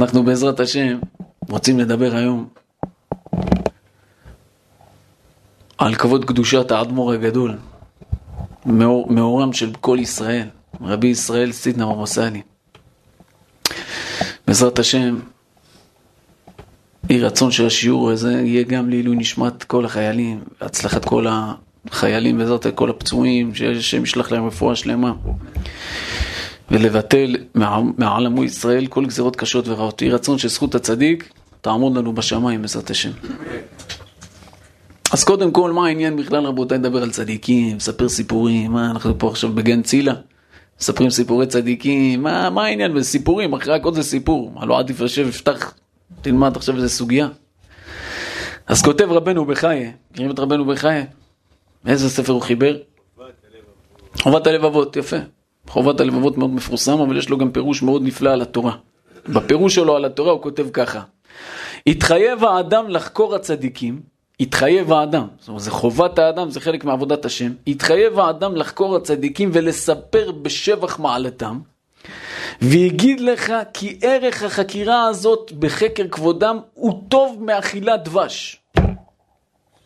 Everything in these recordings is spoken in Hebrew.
אנחנו בעזרת השם רוצים לדבר היום על כבוד קדושת האדמו"ר הגדול, מאור, מאורם של כל ישראל, רבי ישראל סידנא במוסלי. בעזרת השם, יהי רצון שהשיעור הזה יהיה גם לעילוי נשמת כל החיילים, הצלחת כל החיילים בעזרת כל הפצועים, שהשם ישלח להם רפואה שלמה. ולבטל מעל עמו ישראל כל גזירות קשות ורעות. יהי רצון שזכות הצדיק תעמוד לנו בשמיים בעזרת השם. אז קודם כל, מה העניין בכלל רבותיי לדבר על צדיקים, לספר סיפורים, מה אנחנו פה עכשיו בגן צילה, מספרים סיפורי צדיקים, מה, מה העניין בסיפורים, אחרי הכל זה סיפור, מה לא עדיף לשב, פתח, תלמד עכשיו איזה סוגיה. אז כותב רבנו בחיי, מכירים את רבנו בחיי? איזה ספר הוא חיבר? חובת הלבבות, יפה. חובת הלבבות מאוד מפורסם, אבל יש לו גם פירוש מאוד נפלא על התורה. בפירוש שלו על התורה הוא כותב ככה: התחייב האדם לחקור הצדיקים, התחייב האדם, זאת אומרת, זה חובת האדם, זה חלק מעבודת השם, התחייב האדם לחקור הצדיקים ולספר בשבח מעלתם, ויגיד לך כי ערך החקירה הזאת בחקר כבודם הוא טוב מאכילת דבש.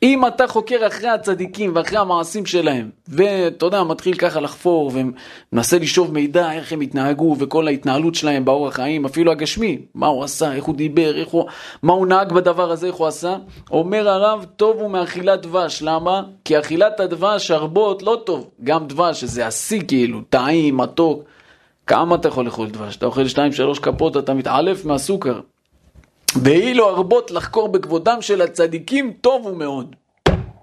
אם אתה חוקר אחרי הצדיקים ואחרי המעשים שלהם, ואתה יודע, מתחיל ככה לחפור ומנסה לשאוב מידע איך הם התנהגו וכל ההתנהלות שלהם באורח חיים, אפילו הגשמי, מה הוא עשה, איך הוא דיבר, איך הוא, מה הוא נהג בדבר הזה, איך הוא עשה, אומר הרב, טוב הוא מאכילת דבש, למה? כי אכילת הדבש, הרבות, לא טוב, גם דבש, שזה השיא כאילו, טעים, מתוק, כמה אתה יכול לאכול דבש? אתה אוכל 2-3 כפות, אתה מתעלף מהסוכר. ואילו הרבות לחקור בכבודם של הצדיקים, טוב הוא מאוד.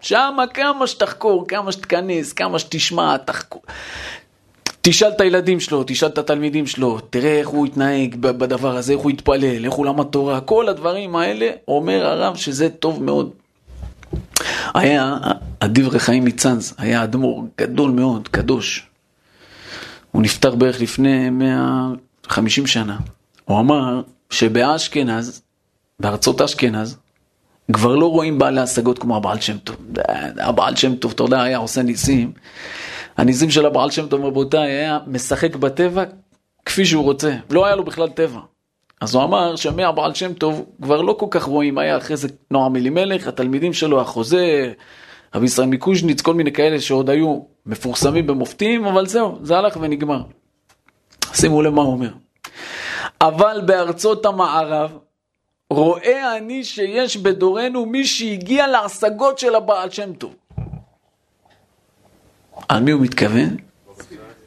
שמה כמה שתחקור, כמה שתכנס, כמה שתשמע, תחקור. תשאל את הילדים שלו, תשאל את התלמידים שלו, תראה איך הוא התנהג בדבר הזה, איך הוא התפלל, איך הוא למד תורה, כל הדברים האלה, אומר הרב שזה טוב מאוד. היה הדברי חיים מצאנז, היה אדמו"ר גדול מאוד, קדוש. הוא נפטר בערך לפני 150 שנה. הוא אמר שבאשכנז בארצות אשכנז, כבר לא רואים בעלי השגות כמו הבעל שם טוב. הבעל שם טוב, אתה יודע, היה עושה ניסים. הניסים של הבעל שם טוב, רבותיי, היה משחק בטבע כפי שהוא רוצה. לא היה לו בכלל טבע. אז הוא אמר שמהבעל שם טוב כבר לא כל כך רואים, היה אחרי זה נועם אלימלך, התלמידים שלו, החוזה, רבי ישראל מקוז'ניץ, כל מיני כאלה שעוד היו מפורסמים במופתים, אבל זהו, זה הלך ונגמר. שימו לב מה הוא אומר. אבל בארצות המערב, רואה אני שיש בדורנו מי שהגיע להשגות של הבעל שם טוב. על מי הוא מתכוון?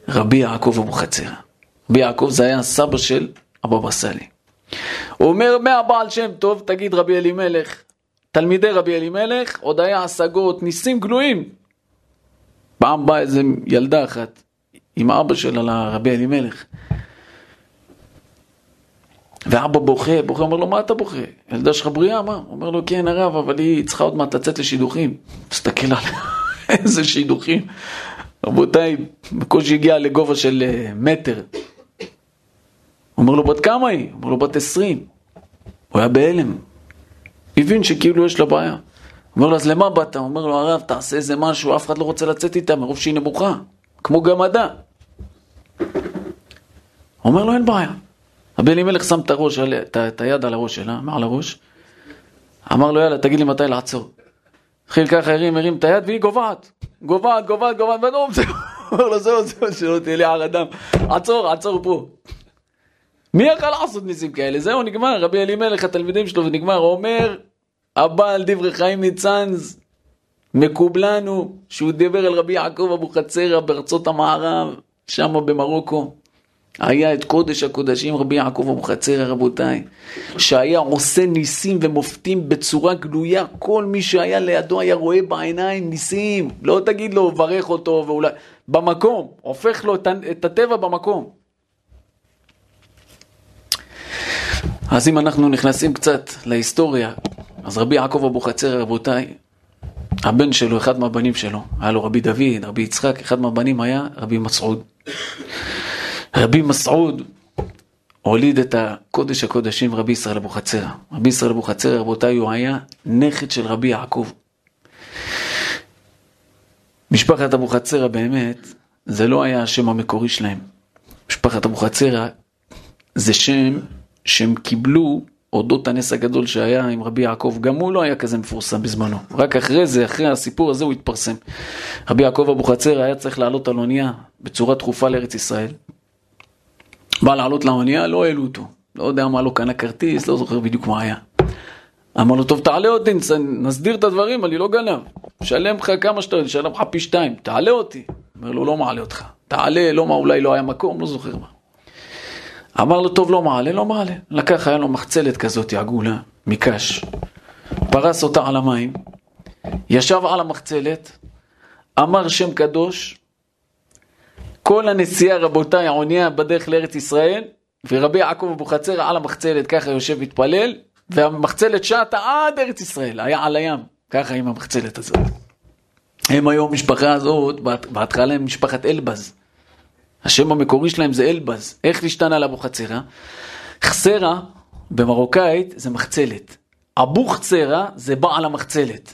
רבי יעקב אבוחצירא. רבי יעקב זה היה הסבא של הבבא סאלי. הוא אומר מהבעל שם טוב, תגיד רבי אלימלך, תלמידי רבי אלימלך, עוד היה השגות, ניסים גלויים. פעם באה איזה ילדה אחת עם אבא שלה לרבי אלימלך. ואבא בוכה, בוכה, אומר לו, מה אתה בוכה? ילדה שלך בריאה, מה? אומר לו, כן הרב, אבל היא צריכה עוד מעט לצאת לשידוכים. מסתכל עליה, איזה שידוכים. רבותיי, בקושי הגיע לגובה של אה, מטר. אומר לו, בת כמה היא? אומר לו, בת עשרים. הוא היה בהלם. הבין שכאילו יש לה בעיה. אומר לו, אז למה באת? אומר לו, הרב, תעשה איזה משהו, אף אחד לא רוצה לצאת איתה מרוב שהיא נמוכה. כמו גמדה. אומר לו, אין בעיה. רבי אלימלך שם את, הראש, את היד על הראש שלה, מעל הראש, אמר לו יאללה תגיד לי מתי לעצור. התחיל ככה הרים הרים את היד והיא גובעת, גובעת גובעת גובעת ונום זהו, אומר לו זהו זהו שלא תהיה לי על הדם, עצור עצור פה. מי יכול לעשות ניסים כאלה? זהו נגמר, רבי אלימלך התלמידים שלו ונגמר, אומר הבעל דברי חיים ניצנז מקובלנו שהוא דיבר על רבי יעקב אבוחצירא בארצות המערב, שמה במרוקו. היה את קודש הקודשים רבי יעקב אבוחצירא רבותיי, שהיה עושה ניסים ומופתים בצורה גלויה, כל מי שהיה לידו היה רואה בעיניים ניסים, לא תגיד לו ברך אותו ואולי, במקום, הופך לו את הטבע במקום. אז אם אנחנו נכנסים קצת להיסטוריה, אז רבי יעקב אבוחצירא רבותיי, הבן שלו, אחד מהבנים שלו, היה לו רבי דוד, רבי יצחק, אחד מהבנים היה רבי מסעוד. רבי מסעוד הוליד את הקודש הקודשים רבי ישראל אבוחצירא. רבי ישראל אבוחצירא, רבותיי, הוא היה נכד של רבי יעקב. משפחת אבוחצירא באמת, זה לא היה השם המקורי שלהם. משפחת אבוחצירא זה שם שהם קיבלו אודות הנס הגדול שהיה עם רבי יעקב, גם הוא לא היה כזה מפורסם בזמנו. רק אחרי זה, אחרי הסיפור הזה הוא התפרסם. רבי יעקב אבוחצירא היה צריך לעלות על אונייה בצורה דחופה לארץ ישראל. בא לעלות לאונייה, לא העלו אותו. לא יודע מה, לא קנה כרטיס, לא זוכר בדיוק מה היה. אמר לו, טוב, תעלה אותי, נסדיר את הדברים, אני לא גנב. שלם לך כמה שאתה, שלם לך פי שתיים, תעלה אותי. אומר לו, לא מעלה אותך. תעלה, לא מה, אולי לא היה מקום, לא זוכר מה. אמר לו, טוב, לא מעלה, לא מעלה. לקח, היה לו מחצלת כזאת, עגולה, מקש. פרס אותה על המים, ישב על המחצלת, אמר שם קדוש, כל הנסיעה, רבותיי, העונייה בדרך לארץ ישראל, ורבי יעקב אבוחצירא על המחצלת, ככה יושב מתפלל, והמחצלת שטה עד ארץ ישראל, היה על הים, ככה עם המחצלת הזאת. הם היום, המשפחה הזאת, בהתחלה הם משפחת אלבז. השם המקורי שלהם זה אלבז. איך נשתנה לאבוחצירא? חסרה במרוקאית זה מחצלת. אבוחצירא זה בעל המחצלת.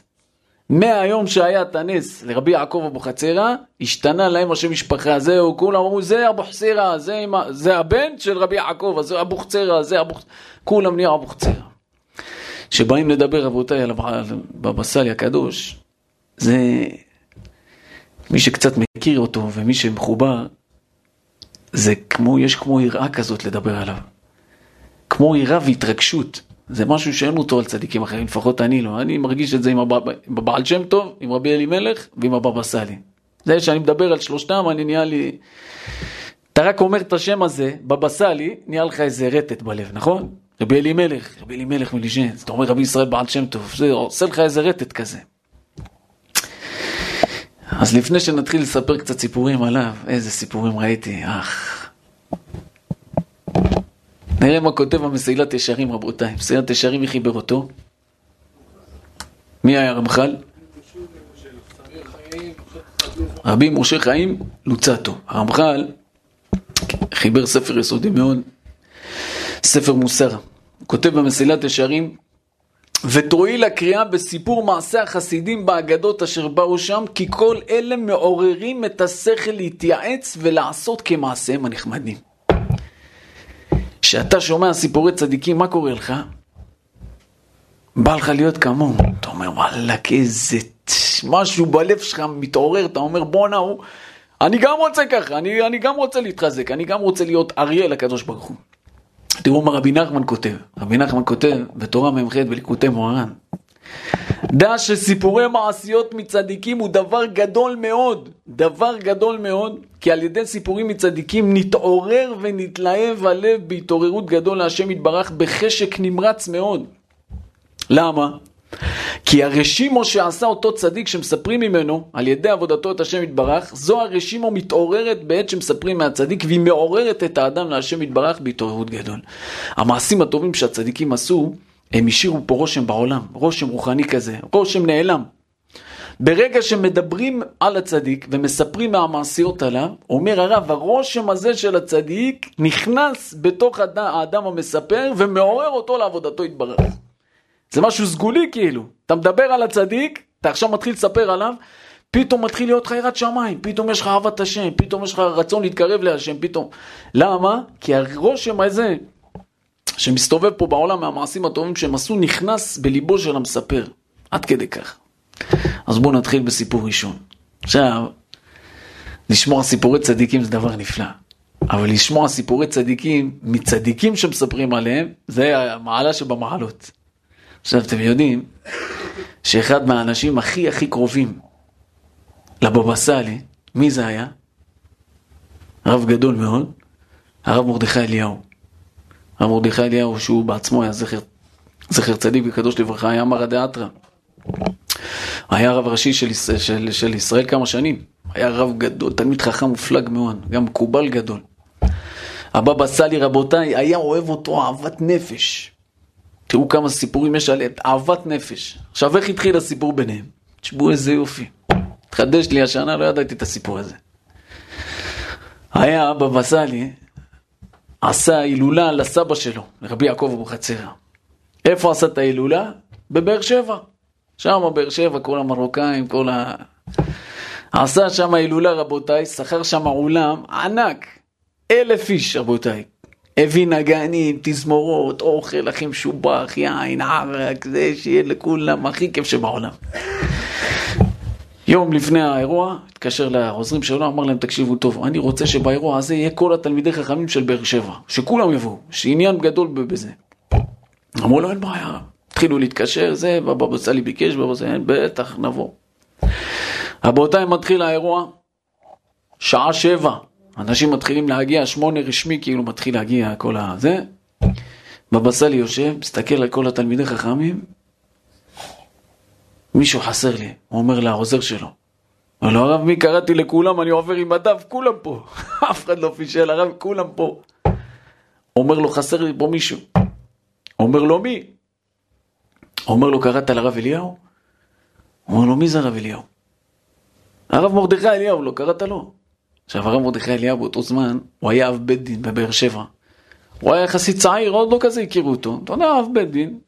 מהיום שהיה את הנס לרבי יעקב אבוחצירא, השתנה להם השם משפחה, זהו, כולם אמרו, זה אבוחצירא, זה, זה הבן של רבי יעקב, זה אבוחצירא, זה אבוחצירא, כולם נהיה אבוחצירא. כשבאים לדבר, רבותיי, על הבבא סאלי הקדוש, זה מי שקצת מכיר אותו ומי שמחובר, זה כמו, יש כמו יראה כזאת לדבר עליו. כמו יראה והתרגשות. זה משהו שאין אותו על צדיקים אחרים, לפחות אני לא. אני מרגיש את זה עם הבעל שם טוב, עם רבי אלימלך ועם הבבא סאלי. זה שאני מדבר על שלושתם, אני נהיה לי... אתה רק אומר את השם הזה, בבא סאלי, נהיה לך איזה רטט בלב, נכון? רבי אלימלך, רבי אלימלך מליז'נס, אתה אומר רבי ישראל בעל שם טוב, זה עושה לך איזה רטט כזה. אז לפני שנתחיל לספר קצת סיפורים עליו, איזה סיפורים ראיתי, אך. נראה מה כותב המסילת ישרים רבותיי, מסילת ישרים מי חיבר אותו? מי היה רמח"ל? רבי משה חיים לוצטו. הרמח"ל חיבר ספר יסודי מאוד, ספר מוסר. הוא כותב במסילת ישרים, ותועיל הקריאה בסיפור מעשה החסידים באגדות אשר באו שם, כי כל אלה מעוררים את השכל להתייעץ ולעשות כמעשיהם הנחמדים. כשאתה שומע סיפורי צדיקים, מה קורה לך? בא לך להיות כמוהו. אתה אומר, וואלכ, איזה משהו בלב שלך מתעורר, אתה אומר, בואנה הוא... אני גם רוצה ככה, אני, אני גם רוצה להתחזק, אני גם רוצה להיות אריה לקדוש ברוך הוא. תראו מה רבי נחמן כותב. רבי נחמן כותב בתורה מ"ח בליקוטי מוהר"ן. דע שסיפורי מעשיות מצדיקים הוא דבר גדול מאוד, דבר גדול מאוד, כי על ידי סיפורים מצדיקים נתעורר ונתלהב הלב בהתעוררות גדול להשם יתברך בחשק נמרץ מאוד. למה? כי הרשימו שעשה אותו צדיק שמספרים ממנו על ידי עבודתו את השם יתברך, זו הרשימו מתעוררת בעת שמספרים מהצדיק והיא מעוררת את האדם להשם יתברך בהתעוררות גדול. המעשים הטובים שהצדיקים עשו, הם השאירו פה רושם בעולם, רושם רוחני כזה, רושם נעלם. ברגע שמדברים על הצדיק ומספרים מהמעשיות עליו, אומר הרב, הרושם הזה של הצדיק נכנס בתוך האדם המספר ומעורר אותו לעבודתו יתברך. זה משהו סגולי כאילו. אתה מדבר על הצדיק, אתה עכשיו מתחיל לספר עליו, פתאום מתחיל להיות לך יראת שמיים, פתאום יש לך אהבת השם, פתאום יש לך רצון להתקרב להשם, פתאום. למה? כי הרושם הזה שמסתובב פה בעולם מהמעשים הטובים שהם עשו, נכנס בליבו של המספר. עד כדי כך. אז בואו נתחיל בסיפור ראשון. עכשיו, לשמוע סיפורי צדיקים זה דבר נפלא. אבל לשמוע סיפורי צדיקים מצדיקים שמספרים עליהם, זה המעלה שבמעלות. עכשיו אתם יודעים שאחד מהאנשים הכי הכי קרובים לבבא סאלי, מי זה היה? רב גדול מאוד, הרב מרדכי אליהו. הרב מרדכי אליהו שהוא בעצמו היה זכר, זכר צדיק וקדוש לברכה, היה מרא דאתרא. היה רב ראשי של, של, של ישראל כמה שנים, היה רב גדול, תלמיד חכם מופלג מאוד, גם מקובל גדול. הבבא סאלי רבותיי היה אוהב אותו אהבת נפש. תראו כמה סיפורים יש עליהם, אהבת נפש. עכשיו איך התחיל הסיפור ביניהם? תשמעו איזה יופי. התחדש לי השנה, לא ידעתי את הסיפור הזה. היה אבא בסאלי, עשה הילולה לסבא שלו, לרבי יעקב אבוחצירא. איפה עשה את ההילולה? בבאר שבע. שם באר שבע, כל המרוקאים, כל ה... עשה שם הילולה רבותיי, שכר שם אולם ענק, אלף איש רבותיי. הביא נגנים, תזמורות, אוכל הכי משובח, יין, ערק, זה שיהיה לכולם הכי כיף שבעולם. יום לפני האירוע, התקשר לעוזרים שלו, אמר להם, תקשיבו טוב, אני רוצה שבאירוע הזה יהיה כל התלמידי חכמים של באר שבע, שכולם יבואו, שעניין גדול בזה. אמרו לו, אין בעיה. התחילו להתקשר, זה, בבא סאלי ביקש, בבא סאלי, בטח, נבוא. רבותיי, מתחיל האירוע, שעה שבע, אנשים מתחילים להגיע, שמונה רשמי, כאילו מתחיל להגיע כל הזה. בבא סאלי יושב, מסתכל על כל התלמידי חכמים, מישהו חסר לי, הוא אומר לעוזר שלו. אומר לו, הרב, מי קראתי לכולם, אני עובר עם הדף, כולם פה. אף אחד לא פישל, הרב, כולם פה. אומר לו, חסר לי פה מישהו. אומר לו, מי? אומר לו, קראת לרב אליהו? אומר לו, מי זה הרב אליהו? הרב מרדכי אליהו, לא קראת לו. עכשיו, הרב מרדכי אליהו באותו זמן, הוא היה אב בית דין בבאר שבע. הוא היה יחסית צעיר, עוד לא כזה הכירו אותו. אתה יודע, אב בית דין,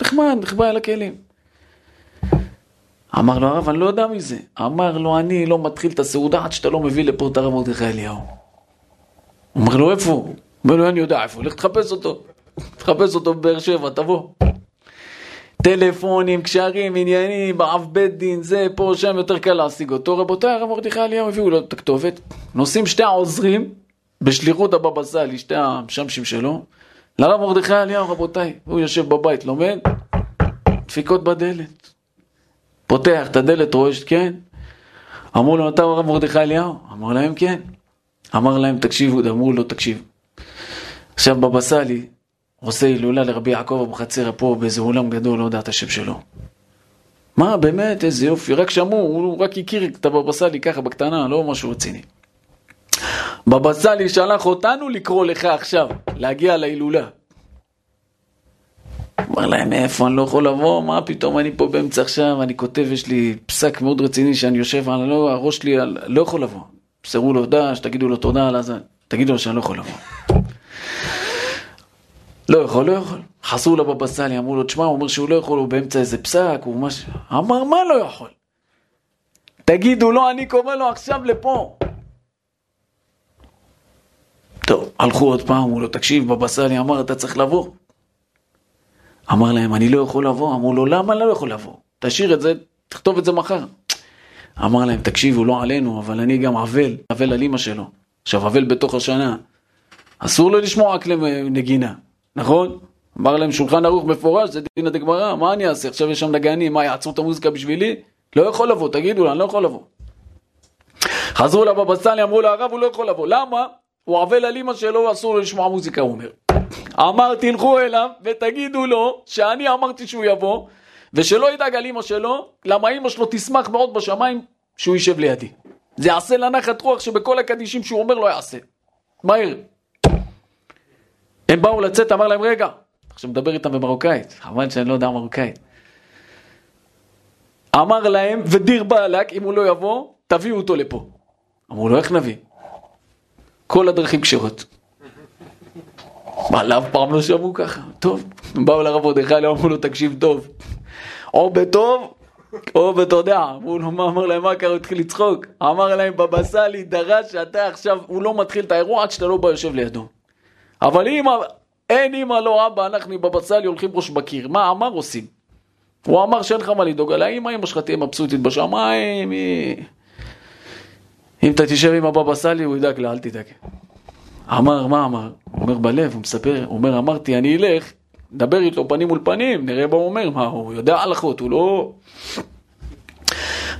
נחמד, נחבא על הכלים. אמר לו הרב, אני לא יודע מי זה. אמר לו, אני לא מתחיל את הסעודה עד שאתה לא מביא לפה את הרב מרדכי אליהו. אומר לו, איפה הוא? אומר לו, אני יודע איפה, לך תחפש אותו. תחפש אותו בבאר שבע, תבוא. טלפונים, קשרים, עניינים, באב בית דין, זה, פה, שם, יותר קל להשיג אותו. רבותיי, הרב מרדכי אליהו הביאו לו את הכתובת. נוסעים שתי העוזרים בשליחות הבבא סאלי, שתי המשמשים שלו, לרב מרדכי אליהו, רבותיי. הוא יושב בבית, לומד, דפיקות בדלת. פותח את הדלת, רואה שכן. אמרו לו, אתה הרב מרדכי אליהו? אמר להם, כן. אמר להם, תקשיבו, אמרו לו, תקשיב. עכשיו בבא סאלי עושה הילולה לרבי יעקב אבוחצירא פה באיזה אולם גדול, לא יודע את השם שלו. מה, באמת, איזה יופי, רק שמעו, הוא רק הכיר את הבבא סאלי ככה בקטנה, לא משהו רציני. בבא סאלי שלח אותנו לקרוא לך עכשיו, להגיע להילולה. אמר להם, איפה, אני לא יכול לבוא, מה פתאום אני פה באמצע עכשיו, אני כותב, יש לי פסק מאוד רציני שאני יושב על, לא, הראש שלי, לא יכול לבוא. תמסרו לו דש, תגידו לו תודה על הזה, תגידו לו שאני לא יכול לבוא. לא יכול, לא יכול. חסרו לבבא סאלי, אמרו לו, תשמע, הוא אומר שהוא לא יכול, הוא באמצע איזה פסק, הוא ממש... אמר, מה לא יכול? תגידו לו, אני קורא לו עכשיו לפה. טוב, הלכו עוד פעם, אמרו לו, תקשיב, בבא סאלי אמר, אתה צריך לבוא. אמר להם, אני לא יכול לבוא. אמרו לו, למה לא יכול לבוא? תשאיר את זה, תכתוב את זה מחר. אמר להם, תקשיבו, לא עלינו, אבל אני גם אבל, אבל על אמא שלו. עכשיו, אבל בתוך השנה. אסור לו לשמוע רק לנגינה, נכון? אמר להם, שולחן ערוך מפורש, זה דינא דגמרא, מה אני אעשה? עכשיו יש שם נגנים, מה, יעצרו את המוזיקה בשבילי? לא יכול לבוא, תגידו לו, אני לא יכול לבוא. חזרו לבבא סאלי, אמרו לרב, הוא לא יכול לבוא. למה? הוא אבל על אמא שלו, אסור לו לשמוע מוזיקה, הוא אומר. אמר תלכו אליו ותגידו לו שאני אמרתי שהוא יבוא ושלא ידאג על אמא שלו, למה אמא שלו תשמח מאוד בשמיים שהוא יישב לידי. זה יעשה לה נחת רוח שבכל הקדישים שהוא אומר לא יעשה. מהר. הם באו לצאת, אמר להם רגע, עכשיו מדבר איתם במרוקאית, חבל שאני לא יודע מרוקאית. אמר להם, ודיר בעלק, אם הוא לא יבוא, תביאו אותו לפה. אמרו לו, איך נביא? כל הדרכים כשרות. מה, אף פעם לא שמעו ככה? טוב, באו לרב מרדכי, אמרו לו, תקשיב טוב. או בטוב, או ואתה יודע, אמרו לו, מה אמר להם, מה קרה? הוא התחיל לצחוק. אמר להם, בבא סאלי דרש שאתה עכשיו, הוא לא מתחיל את האירוע עד שאתה לא בא יושב לידו. אבל אם אין אמא לא אבא, אנחנו עם בבא סאלי הולכים ראש בקיר. מה אמר עושים? הוא אמר שאין לך מה לדאוג על האמא, אמא שלך תהיה מבסוטית בשמיים, אם אתה תשב עם הבבא סאלי הוא ידאג לה, אל תדאג. אמר, מה אמר? הוא אומר בלב, הוא מספר, הוא אומר, אמרתי, אני אלך, נדבר איתו פנים מול פנים, נראה מה הוא אומר, מה, הוא יודע הלכות, הוא לא...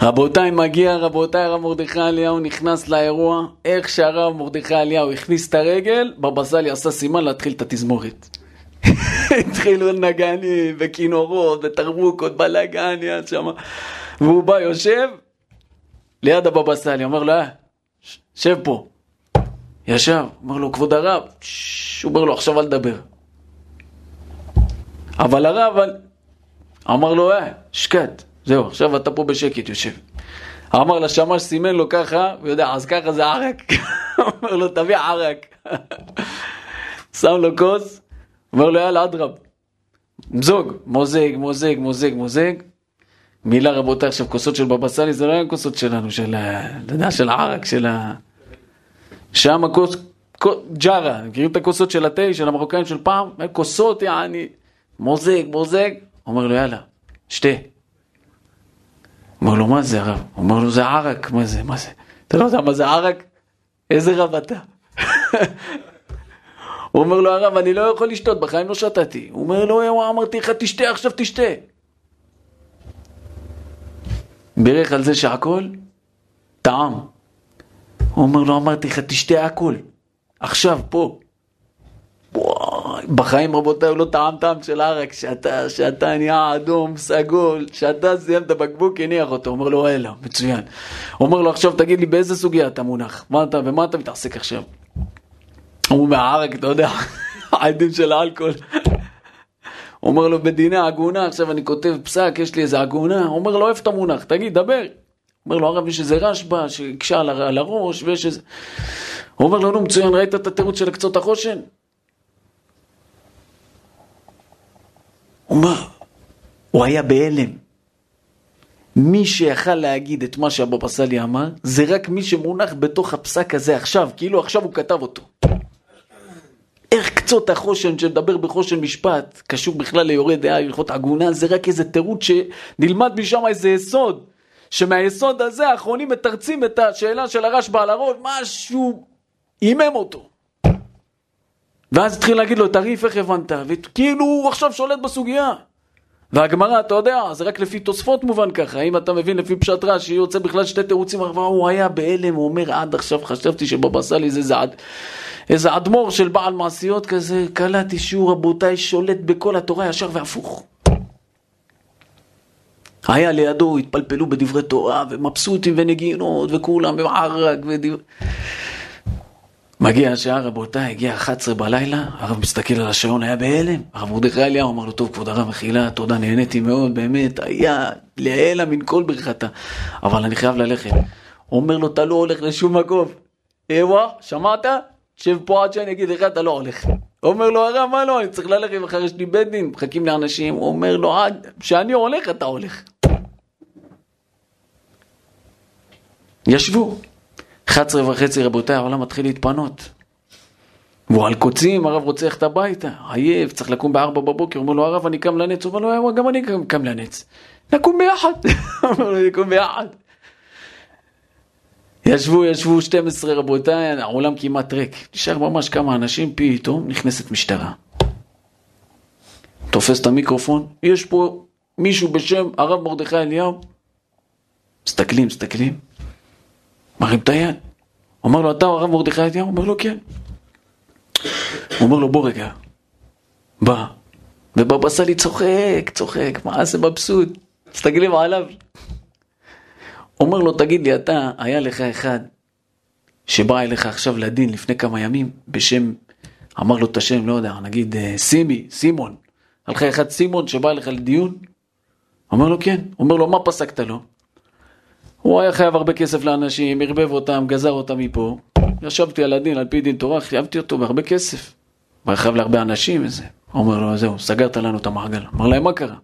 רבותיי, מגיע רבותיי, הרב מרדכי אליהו נכנס לאירוע, איך שהרב מרדכי אליהו הכניס את הרגל, בבא סאלי עשה סימן להתחיל את התזמורת. התחילו נגנים וכינורות ותרבוקות, בלאגן, יד שמה. והוא בא, יושב ליד הבבא סאלי, אומר לו, אה, שב פה. ישב, אומר לו, כבוד הרב, הוא אומר לו, עכשיו אל תדבר. אבל הרב, אמר לו, אה, שקט, זהו, עכשיו אתה פה בשקט יושב. אמר לשמש, סימן לו ככה, הוא יודע, אז ככה זה ערק. אומר לו, תביא ערק. שם לו כוס, אומר לו, יאללה, אדרב. מזוג, מוזג, מוזג, מוזג, מוזג. מילה רבותיי, עכשיו כוסות של בבא סאלי זה לא היה כוסות שלנו, של, אתה יודע, של הערק, של ה... שם הכוס, ג'ארה, מכירים את הכוסות של התה של המרוקאים של פעם? כוסות יעני, מוזג, מוזג, אומר לו יאללה, שתה. אומר לו מה זה הרב? אומר לו זה ערק, מה זה, מה זה? אתה לא יודע מה זה ערק? איזה רב אתה? הוא אומר לו הרב אני לא יכול לשתות, בחיים לא שתתי. הוא אומר לו אמרתי לך תשתה עכשיו תשתה. בירך על זה שהכל טעם. הוא אומר לו אמרתי לך תשתה הכל. עכשיו, פה. וואי, בחיים רבותיי הוא לא טעם טעם של ערק, שאתה, שאתה נהיה אדום, סגול, שאתה סיים את הבקבוק, הניח אותו, אומר לו, אלא, מצוין. אומר לו, עכשיו תגיד לי באיזה סוגיה אתה מונח, מה אתה, ומה אתה מתעסק עכשיו? הוא מהערק, אתה יודע, העדים של האלכוהול. הוא אומר לו, בדיני עגונה, עכשיו אני כותב פסק, יש לי איזה עגונה, אומר לו, איפה אתה מונח? תגיד, דבר. אומר לו, הרב, יש איזה רשב"א שהקשה על הראש, ויש איזה... הוא אומר לו, נו מצוין, ראית את התירוץ של קצות החושן? הוא אומר, הוא היה בהלם. מי שיכל להגיד את מה שהבבא סאלי אמר, זה רק מי שמונח בתוך הפסק הזה עכשיו, כאילו עכשיו הוא כתב אותו. איך קצות החושן שמדבר בחושן משפט, קשור בכלל ליורי דעה, הלכות עגונה, זה רק איזה תירוץ שנלמד משם איזה יסוד, שמהיסוד הזה האחרונים מתרצים את השאלה של הרשב"א על הראש, משהו עימם אותו. ואז התחיל להגיד לו, תריף, איך הבנת? וכאילו הוא עכשיו שולט בסוגיה. והגמרא, אתה יודע, זה רק לפי תוספות מובן ככה, אם אתה מבין לפי פשט רש"י, יוצא בכלל שתי תירוצים, הוא היה בהלם, הוא אומר, עד עכשיו חשבתי שבבא סאלי זה איזה, עד, איזה אדמו"ר של בעל מעשיות כזה, קלטתי שהוא רבותיי שולט בכל התורה ישר והפוך. היה לידו, התפלפלו בדברי תורה, ומבסוטים ונגינות, וכולם, וערק, ודברי... מגיע השעה, רבותיי, הגיע 11 בלילה, הרב מסתכל על השעון, היה בהלם. הרב מרדכי אליהו אמר לו, טוב, כבוד הרב, מחילה, תודה, נהניתי מאוד, באמת, היה לעילא מן כל ברכתה, אבל אני חייב ללכת. אומר לו, אתה לא הולך לשום מקום. איווה, שמעת? שב פה עד שאני אגיד לך, אתה לא הולך. אומר לו, הרב, מה לא, אני צריך ללכת, מחר יש לי בית דין, מחכים לאנשים. הוא אומר לו, עד שאני הולך, אתה הולך. ישבו. 11 וחצי רבותיי, העולם מתחיל להתפנות. והוא על קוצים, הרב רוצה ללכת הביתה, עייף, צריך לקום בארבע בבוקר, אומר לו הרב אני קם לנץ, הוא אומר לו גם אני קם לנץ. נקום ביחד, אומר לו נקום ביחד. ישבו, ישבו 12 רבותיי, העולם כמעט ריק, נשאר ממש כמה אנשים, פתאום נכנסת משטרה. תופס את המיקרופון, יש פה מישהו בשם הרב מרדכי אליהו, מסתכלים, מסתכלים, מרים את היד. אומר לו, אתה הרב מרדכי אליהו? אומר לו, כן. הוא אומר לו, בוא רגע. בא. ובבא סאלי צוחק, צוחק, מה זה מבסוט? מסתכלים עליו. אומר לו, תגיד לי, אתה, היה לך אחד שבא אליך עכשיו לדין לפני כמה ימים בשם, אמר לו את השם, לא יודע, נגיד אה, סימי, סימון. היה לך אחד סימון שבא אליך לדיון? אומר לו, כן. אומר לו, מה פסקת לו? הוא היה חייב הרבה כסף לאנשים, ערבב אותם, גזר אותם מפה. ישבתי על הדין, על פי דין תורה, חייבתי אותו בהרבה כסף. הוא היה חייב להרבה אנשים וזה. אומר לו, זהו, סגרת לנו את המעגל. אמר להם, מה קרה?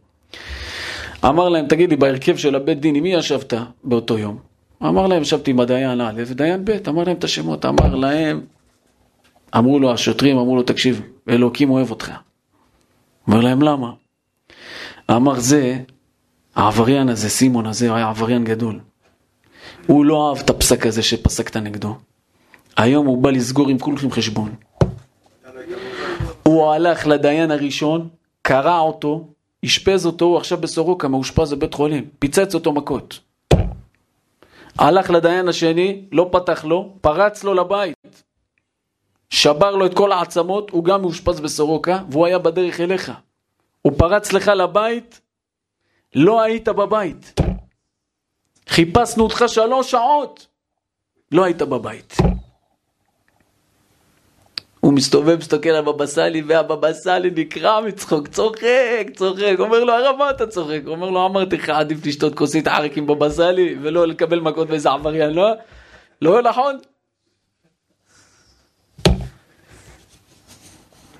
אמר להם, תגיד לי, בהרכב של הבית דין, עם מי ישבת באותו יום? אמר להם, ישבתי עם הדיין א' ודיין ב', אמר להם את השמות, אמר להם, אמרו לו השוטרים, אמרו לו, תקשיב, אלוקים אוהב אותך. אומר להם, למה? אמר זה, העבריין הזה, סימון הזה, היה עבריין גדול. הוא לא אהב את הפסק הזה שפסקת נגדו. היום הוא בא לסגור עם כולכם חשבון. הוא הלך לדיין הראשון, קרע אותו, אשפז אותו, הוא עכשיו בסורוקה, מאושפז בבית חולים, פיצץ אותו מכות. הלך לדיין השני, לא פתח לו, פרץ לו לבית. שבר לו את כל העצמות, הוא גם מאושפז בסורוקה, והוא היה בדרך אליך. הוא פרץ לך לבית, לא היית בבית. חיפשנו אותך שלוש שעות, לא היית בבית. הוא מסתובב, מסתכל על בבא סאלי, והבבא סאלי נקרע מצחוק, צוחק, צוחק. אומר לו, הרב, מה אתה צוחק? אומר לו, אמרתי לך, עדיף לשתות כוסית ערק עם בבא סאלי, ולא לקבל מכות באיזה עבריין, לא? לא נכון?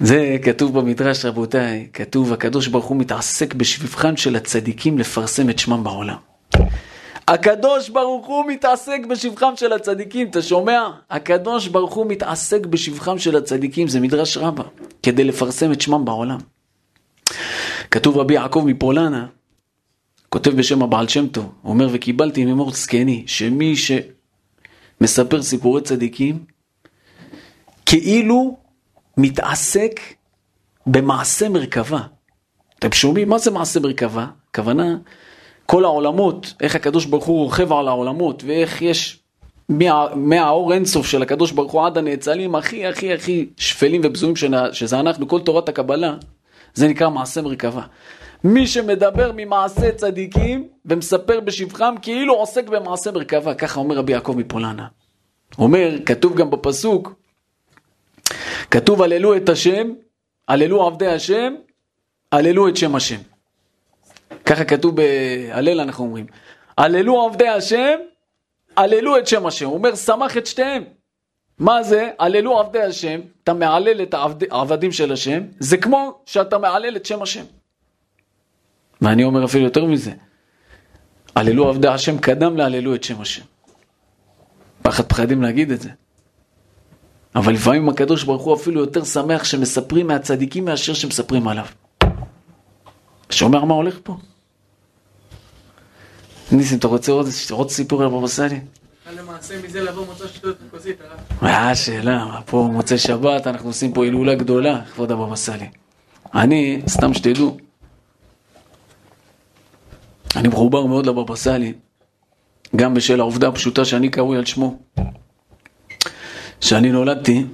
זה כתוב במדרש, רבותיי, כתוב, הקדוש ברוך הוא מתעסק בשבבכם של הצדיקים לפרסם את שמם בעולם. הקדוש ברוך הוא מתעסק בשבחם של הצדיקים, אתה שומע? הקדוש ברוך הוא מתעסק בשבחם של הצדיקים, זה מדרש רבה, כדי לפרסם את שמם בעולם. כתוב רבי יעקב מפולנה, כותב בשם הבעל שם טוב, הוא אומר וקיבלתי ממור זקני, שמי שמספר סיפורי צדיקים, כאילו מתעסק במעשה מרכבה. אתם שומעים? מה זה מעשה מרכבה? הכוונה, כל העולמות, איך הקדוש ברוך הוא רוכב על העולמות, ואיך יש מה, מהאור אינסוף של הקדוש ברוך הוא עד הנאצלים הכי הכי הכי שפלים ובזויים שזה אנחנו, כל תורת הקבלה, זה נקרא מעשה מרכבה. מי שמדבר ממעשה צדיקים ומספר בשבחם כאילו עוסק במעשה מרכבה, ככה אומר רבי יעקב מפולנה. אומר, כתוב גם בפסוק, כתוב הללו את השם, הללו עבדי השם, הללו את שם השם. ככה כתוב בהלל אנחנו אומרים. הללו עבדי השם, הללו את שם השם. הוא אומר, שמח את שתיהם. מה זה? הללו עבדי השם, אתה מעלל את העבדים של השם, זה כמו שאתה מעלל את שם השם. ואני אומר אפילו יותר מזה, הללו עבדי השם קדם להללו את שם השם. פחד פחדים להגיד את זה. אבל לפעמים הקדוש ברוך הוא אפילו יותר שמח שמספרים מהצדיקים מאשר שמספרים עליו. שומע מה הולך פה? ניסים, אתה רוצה עוד סיפור על בבא סאלי? למעשה מזה לבוא מוצא שטות כוסית, הרב. מה השאלה? פה מוצאי שבת, אנחנו עושים פה הילולה גדולה, כבוד הבבא סאלי. אני, סתם שתדעו, אני מחובר מאוד לבבא סאלי, גם בשל העובדה הפשוטה שאני קרוי על שמו. כשאני נולדתי,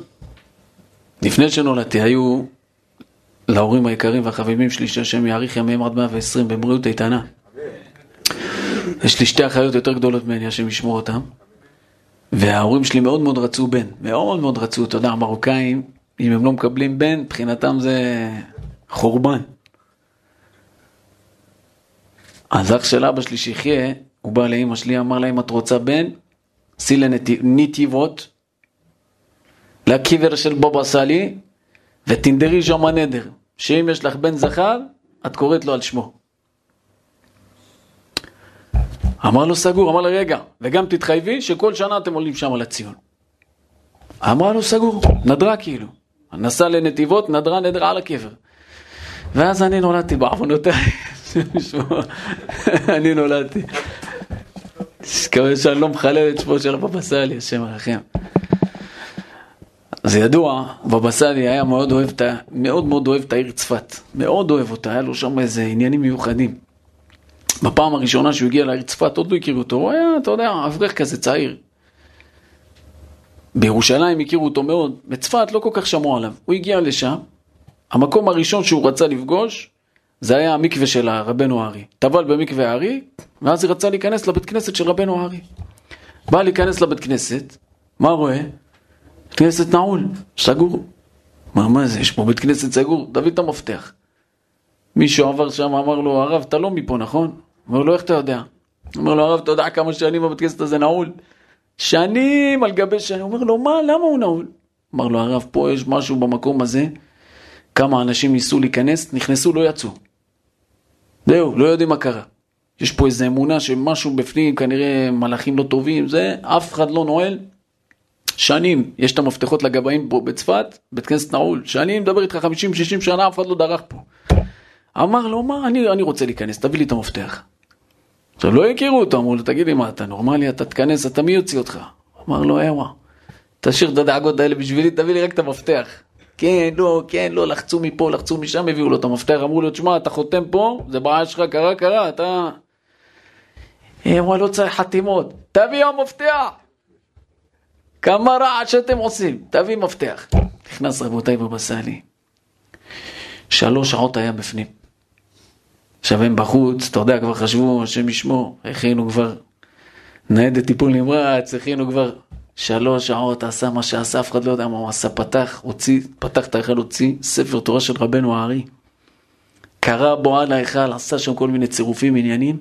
לפני שנולדתי, היו להורים היקרים והחביבים שלי, שהשם יאריך ימיהם עד 120 בבריאות איתנה. יש לי שתי אחיות יותר גדולות ממני, השם ישמור אותם. וההורים שלי מאוד מאוד רצו בן, מאוד מאוד רצו, אתה יודע, המרוקאים, אם הם לא מקבלים בן, מבחינתם זה חורבן. אז אח של אבא שלי שיחיה, הוא בא לאמא שלי, אמר לה, אם את רוצה בן, סי לנתיבות, לקבר של בבא סאלי, ותנדרי שם הנדר, שאם יש לך בן זכר, את קוראת לו על שמו. אמר לו סגור, אמר לה רגע, וגם תתחייבי שכל שנה אתם עולים שם לציון. אמרה לו סגור, נדרה כאילו. נסע לנתיבות, נדרה נדרה על הקבר. ואז אני נולדתי בעוונותיי, אני נולדתי. מקווה שאני לא מחלל את שמו של הבבא סאלי, השם ירחם. זה ידוע, בבא סאלי היה מאוד אוהב, מאוד מאוד אוהב את העיר צפת, מאוד אוהב אותה, היה לו שם איזה עניינים מיוחדים. בפעם הראשונה שהוא הגיע לעיר צפת, עוד לא הכירו אותו, הוא היה, אתה יודע, אברך כזה צעיר. בירושלים הכירו אותו מאוד, בצפת לא כל כך שמעו עליו. הוא הגיע לשם, המקום הראשון שהוא רצה לפגוש, זה היה המקווה של רבנו הארי. טבל במקווה הארי, ואז היא רצה להיכנס לבית כנסת של רבנו הארי. בא להיכנס לבית כנסת, מה רואה? בית כנסת נעול, סגור. מה, מה זה, יש פה בית כנסת סגור, תביא את המפתח. מישהו עבר שם, אמר לו, הרב, אתה לא מפה, נכון? אומר לו, איך אתה יודע? אומר לו, הרב, אתה יודע כמה שנים הבית כנסת הזה נעול? שנים על גבי שנים. אומר לו, מה, למה הוא נעול? אמר לו, הרב, פה יש משהו במקום הזה, כמה אנשים ניסו להיכנס, נכנסו, לא יצאו. זהו, לא יודעים מה קרה. יש פה איזו אמונה שמשהו בפנים, כנראה מלאכים לא טובים, זה, אף אחד לא נועל. שנים, יש את המפתחות לגבאים פה בצפת, בית כנסת נעול. שנים, מדבר איתך 50-60 שנה, אף אחד לא דרך פה. אמר לו, מה, אני, אני רוצה להיכנס, תביא לי את המפתח. עכשיו, לא הכירו אותו, אמרו לו, תגיד לי מה, אתה נורמלי, אתה תיכנס, אתה מי יוציא אותך? אמר לו, אהווה, תשאיר את הדאגות האלה בשבילי, תביא לי רק את המפתח. כן, לא, כן, לא, לחצו מפה, לחצו משם, הביאו לו את המפתח, אמרו לו, תשמע, אתה חותם פה, זה בעיה שלך, קרה, קרה, אתה... אמרו, לא צריך חתימות, תביא המפתח! כמה רעש שאתם עושים, תביא מפתח. נכנס רבותיי בבא סאלי. שלוש שעות היה בפנים. עכשיו הם בחוץ, אתה יודע, כבר חשבו, השם ישמור, הכינו כבר ניידת טיפול נמרץ, הכינו כבר שלוש שעות, עשה מה שעשה, אף אחד לא יודע מה הוא עשה, פתח, הוציא, פתח את ההיכל, הוציא ספר תורה של רבנו הארי. קרא בו על ההיכל, עשה שם כל מיני צירופים, עניינים,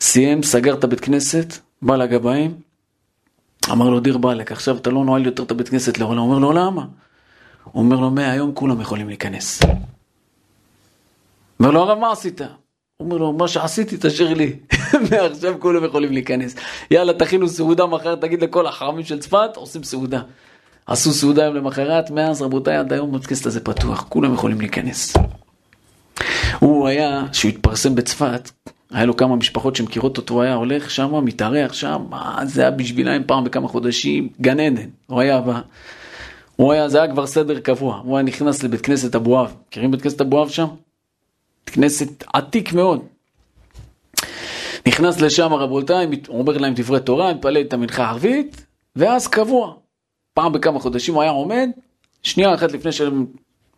סיים, סגר את הבית כנסת, בא לגבאים, אמר לו, דיר באלק, עכשיו אתה לא נועל יותר את הבית כנסת לעולם. הוא אומר לו, למה? הוא אומר לו, מהיום כולם יכולים להיכנס. אומר לו, הרב, מה עשית? הוא אומר לו, מה שעשיתי, תשאיר לי. מעכשיו כולם יכולים להיכנס. יאללה, תכינו סעודה מחר, תגיד לכל החכמים של צפת, עושים סעודה. עשו סעודה יום למחרת, מאז רבותיי, עד היום המדקסט הזה פתוח, כולם יכולים להיכנס. הוא היה, כשהוא התפרסם בצפת, היה לו כמה משפחות שמכירות אותו, הוא היה הולך שם, מתארח שם, זה היה בשבילם פעם בכמה חודשים, גן עדן, הוא היה בא. הוא היה, זה היה כבר סדר קבוע, הוא היה נכנס לבית כנסת אבואב, מכירים בית כנסת אבואב שם? בית כנסת עתיק מאוד. נכנס לשם רבותיי, אומר להם דברי תורה, מתפלל את המנחה הערבית, ואז קבוע. פעם בכמה חודשים הוא היה עומד, שנייה אחת לפני שהם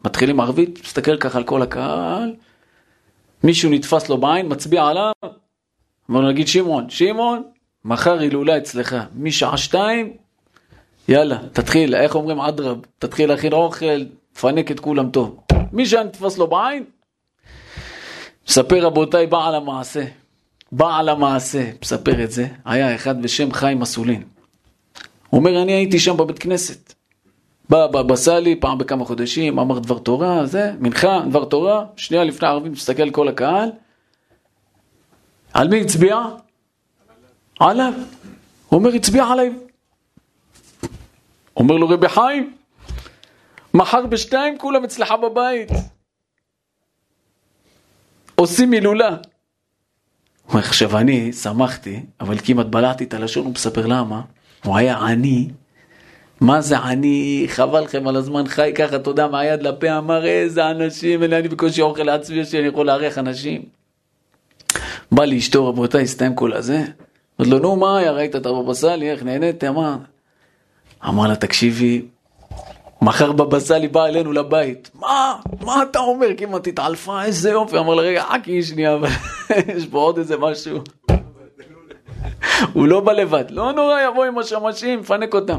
מתחילים ערבית, מסתכל ככה על כל הקהל, מישהו נתפס לו בעין, מצביע עליו, לו נגיד שמעון, שמעון, מחר הילולה אצלך, משעה שתיים, יאללה, תתחיל, איך אומרים אדרב, תתחיל להכין אוכל, תפנק את כולם טוב. מי שנתפס לו בעין, מספר רבותיי בעל המעשה, בעל המעשה, מספר את זה, היה אחד בשם חיים אסולין. הוא אומר, אני הייתי שם בבית כנסת. בא בבא סאלי פעם בכמה חודשים, אמר דבר תורה, זה, מנחה, דבר תורה, שנייה לפני הערבים, מסתכל על כל הקהל. על מי הצביע? עליו. הוא אומר, הצביע עליי. אומר לו רבי חיים, מחר בשתיים כולם אצלך בבית. עושים הילולה. אומר, עכשיו אני שמחתי, אבל כמעט בלעתי את הלשון, הוא מספר למה. הוא היה עני. מה זה עני? חבל לכם על הזמן חי ככה, אתה יודע, מהיד לפה אמר איזה אנשים, אלה אני בקושי אוכל לעצמי שאני יכול לארח אנשים. בא לאשתו, רבותיי, הסתיים כל הזה. אמר לו, נו, מה היה, ראית את הבבא סאלי, איך נהנית? אמר, אמר לה, תקשיבי, מחר בבא סאלי בא אלינו לבית. מה? מה אתה אומר? כמעט התעלפה, איזה יופי. אמר לה, רגע, חכי שנייה, אבל יש פה עוד איזה משהו. הוא לא בא לבד, לא נורא, יבוא עם השמשים, מפנק אותם.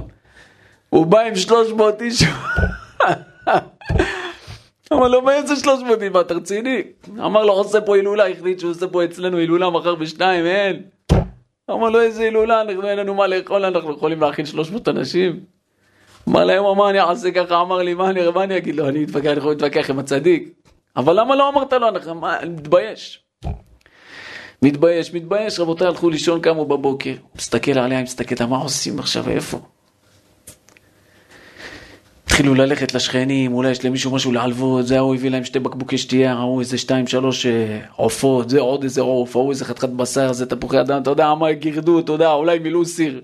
הוא בא עם 300 איש. לו, מה איזה 300 איש? מה, אתה רציני? אמר לו, עושה פה הילולה, החליט שהוא עושה פה אצלנו הילולה מחר בשתיים, אין. אמר לו, איזה הילולה, אנחנו אין לנו מה לאכול, אנחנו יכולים להכין 300 אנשים. אמר להם, מה אני אעשה ככה? אמר לי, מה אני, מה אני אגיד לו? אני מתווכח, אני יכול להתווכח עם הצדיק. אבל למה לא אמרת לו? אני מתבייש. מתבייש, מתבייש, רבותיי הלכו לישון, קמו בבוקר, מסתכל עליה, מסתכל, מה עושים עכשיו, איפה? התחילו ללכת לשכנים, אולי יש למישהו משהו להלוות, זה ההוא הביא להם שתי בקבוקי שתייה, ההוא איזה שתיים שלוש אה, עופות, זה עוד איזה עוף, ההוא איזה חתיכת בשר, זה תפוחי אדם, אתה יודע, מה גירדו, אתה יודע, אולי מילאו סיר.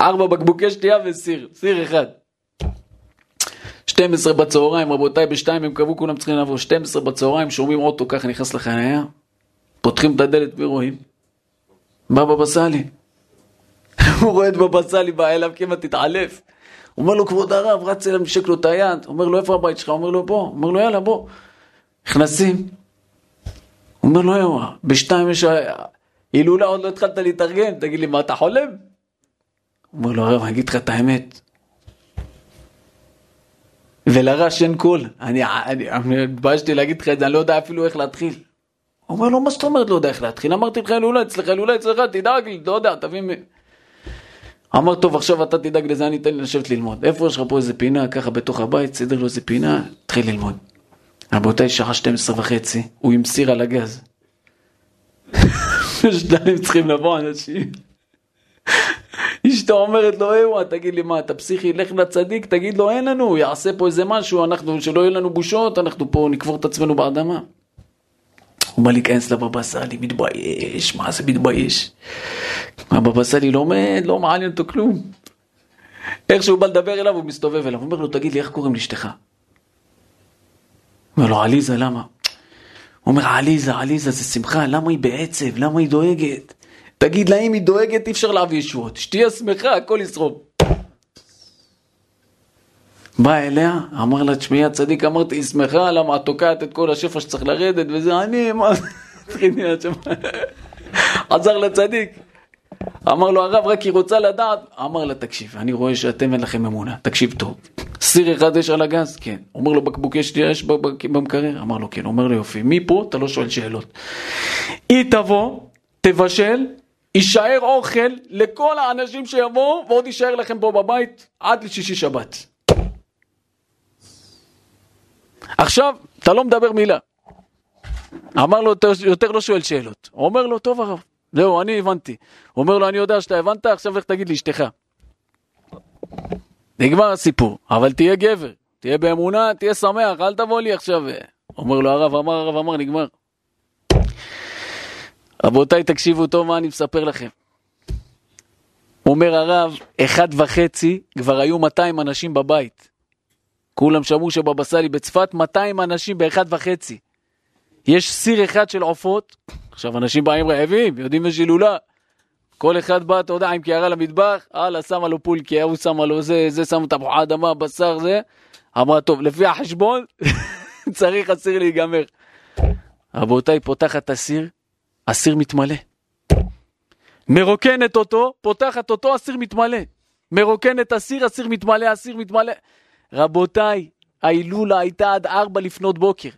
ארבע בקבוקי שתייה וסיר, סיר אחד. 12 בצהריים, רבותיי, בשתיים הם קבעו, כולם צריכים לעבור, 12 בצהריים, שומעים אוטו ככה נכנס לחניה, פותחים את הדלת ורואים, בא בבא סאלי. הוא רואה את בבא סאלי, בא אליו, כמעט התעלף. אומר לו, כבוד הרב, רץ אליו, משק לו את היד, אומר לו, איפה הבית שלך? אומר לו, בוא. אומר לו, יאללה, בוא. נכנסים. אומר לו, יואו, בשתיים יש הילולה, עוד לא התחלת להתארגן, תגיד לי, מה, אתה חולם? אומר לו, הרב, אני אגיד לך את האמת. ולרש אין קול. אני התביישתי להגיד לך את זה, אני לא יודע אפילו איך להתחיל. הוא אומר לו, מה זאת אומרת לא יודע איך להתחיל? אמרתי לך הילולה אצלך, הילולה אצלך, תדאג לי, לא יודע, תביא מ... אמר, טוב, עכשיו אתה תדאג לזה, אני אתן לי לשבת ללמוד. איפה יש לך פה איזה פינה, ככה בתוך הבית, סדר לו איזה פינה, תתחיל ללמוד. רבותיי, שעה 12 וחצי, הוא עם סיר על הגז. שניים צריכים לבוא אנשים. אשתו אומרת לו, אהווה, תגיד לי מה, אתה פסיכי, לך לצדיק, תגיד לו, אין לנו, יעשה פה איזה משהו, אנחנו, שלא יהיו לנו בושות, אנחנו פה נקבור את עצמנו באדמה. הוא בא להיכנס לבבא סאלי, מתבייש, מה זה מתבייש? הבבא סאלי לומד, לא מעניין אותו כלום. איך שהוא בא לדבר אליו, הוא מסתובב אליו, הוא אומר לו, תגיד לי, איך קוראים לאשתך? אומר לו, עליזה, למה? הוא אומר, עליזה, עליזה, זה שמחה, למה היא בעצב? למה היא דואגת? תגיד לה, אם היא דואגת, אי אפשר להביא ישועות. שתהיה שמחה, הכל ישרום. בא אליה, אמר לה, תשמעי הצדיק, אמרתי, היא שמחה, למה את תוקעת את כל השפע שצריך לרדת, וזה אני, מה... עזר לצדיק. אמר לו הרב, רק היא רוצה לדעת. אמר לה, תקשיב, אני רואה שאתם אין לכם אמונה, תקשיב טוב. סיר אחד יש על הגז? כן. אומר לו, שתייה יש במקרר? אמר לו, כן. אומר לו, יופי, מפה אתה לא שואל שאלות. היא תבוא, תבשל, יישאר אוכל לכל האנשים שיבואו, ועוד יישאר לכם פה בבית עד לשישי שבת. עכשיו, אתה לא מדבר מילה. אמר לו, יותר לא שואל שאלות. הוא אומר לו, טוב הרב, זהו, אני הבנתי. הוא אומר לו, אני יודע שאתה הבנת, עכשיו לך תגיד לאשתך. נגמר הסיפור, אבל תהיה גבר, תהיה באמונה, תהיה שמח, אל תבוא לי עכשיו. אומר לו הרב, אמר הרב, אמר, נגמר. רבותיי, תקשיבו טוב מה אני מספר לכם. אומר הרב, אחד וחצי, כבר היו 200 אנשים בבית. כולם שמעו שבבא סאלי בצפת 200 אנשים באחד וחצי. יש סיר אחד של עופות, עכשיו אנשים באים רעבים, יודעים יש הילולה. כל אחד בא, אתה יודע, עם קערה למטבח, הלאה, שמה לו פולקי, הוא שמה לו זה, זה, שמה תפוחי אדמה, בשר, זה. אמרה, טוב, לפי החשבון, צריך הסיר להיגמר. רבותיי, פותחת את הסיר, הסיר מתמלא. מרוקנת אותו, פותחת אותו, הסיר מתמלא. מרוקנת הסיר, הסיר מתמלא, הסיר מתמלא. רבותיי, ההילולה הייתה עד ארבע לפנות בוקר.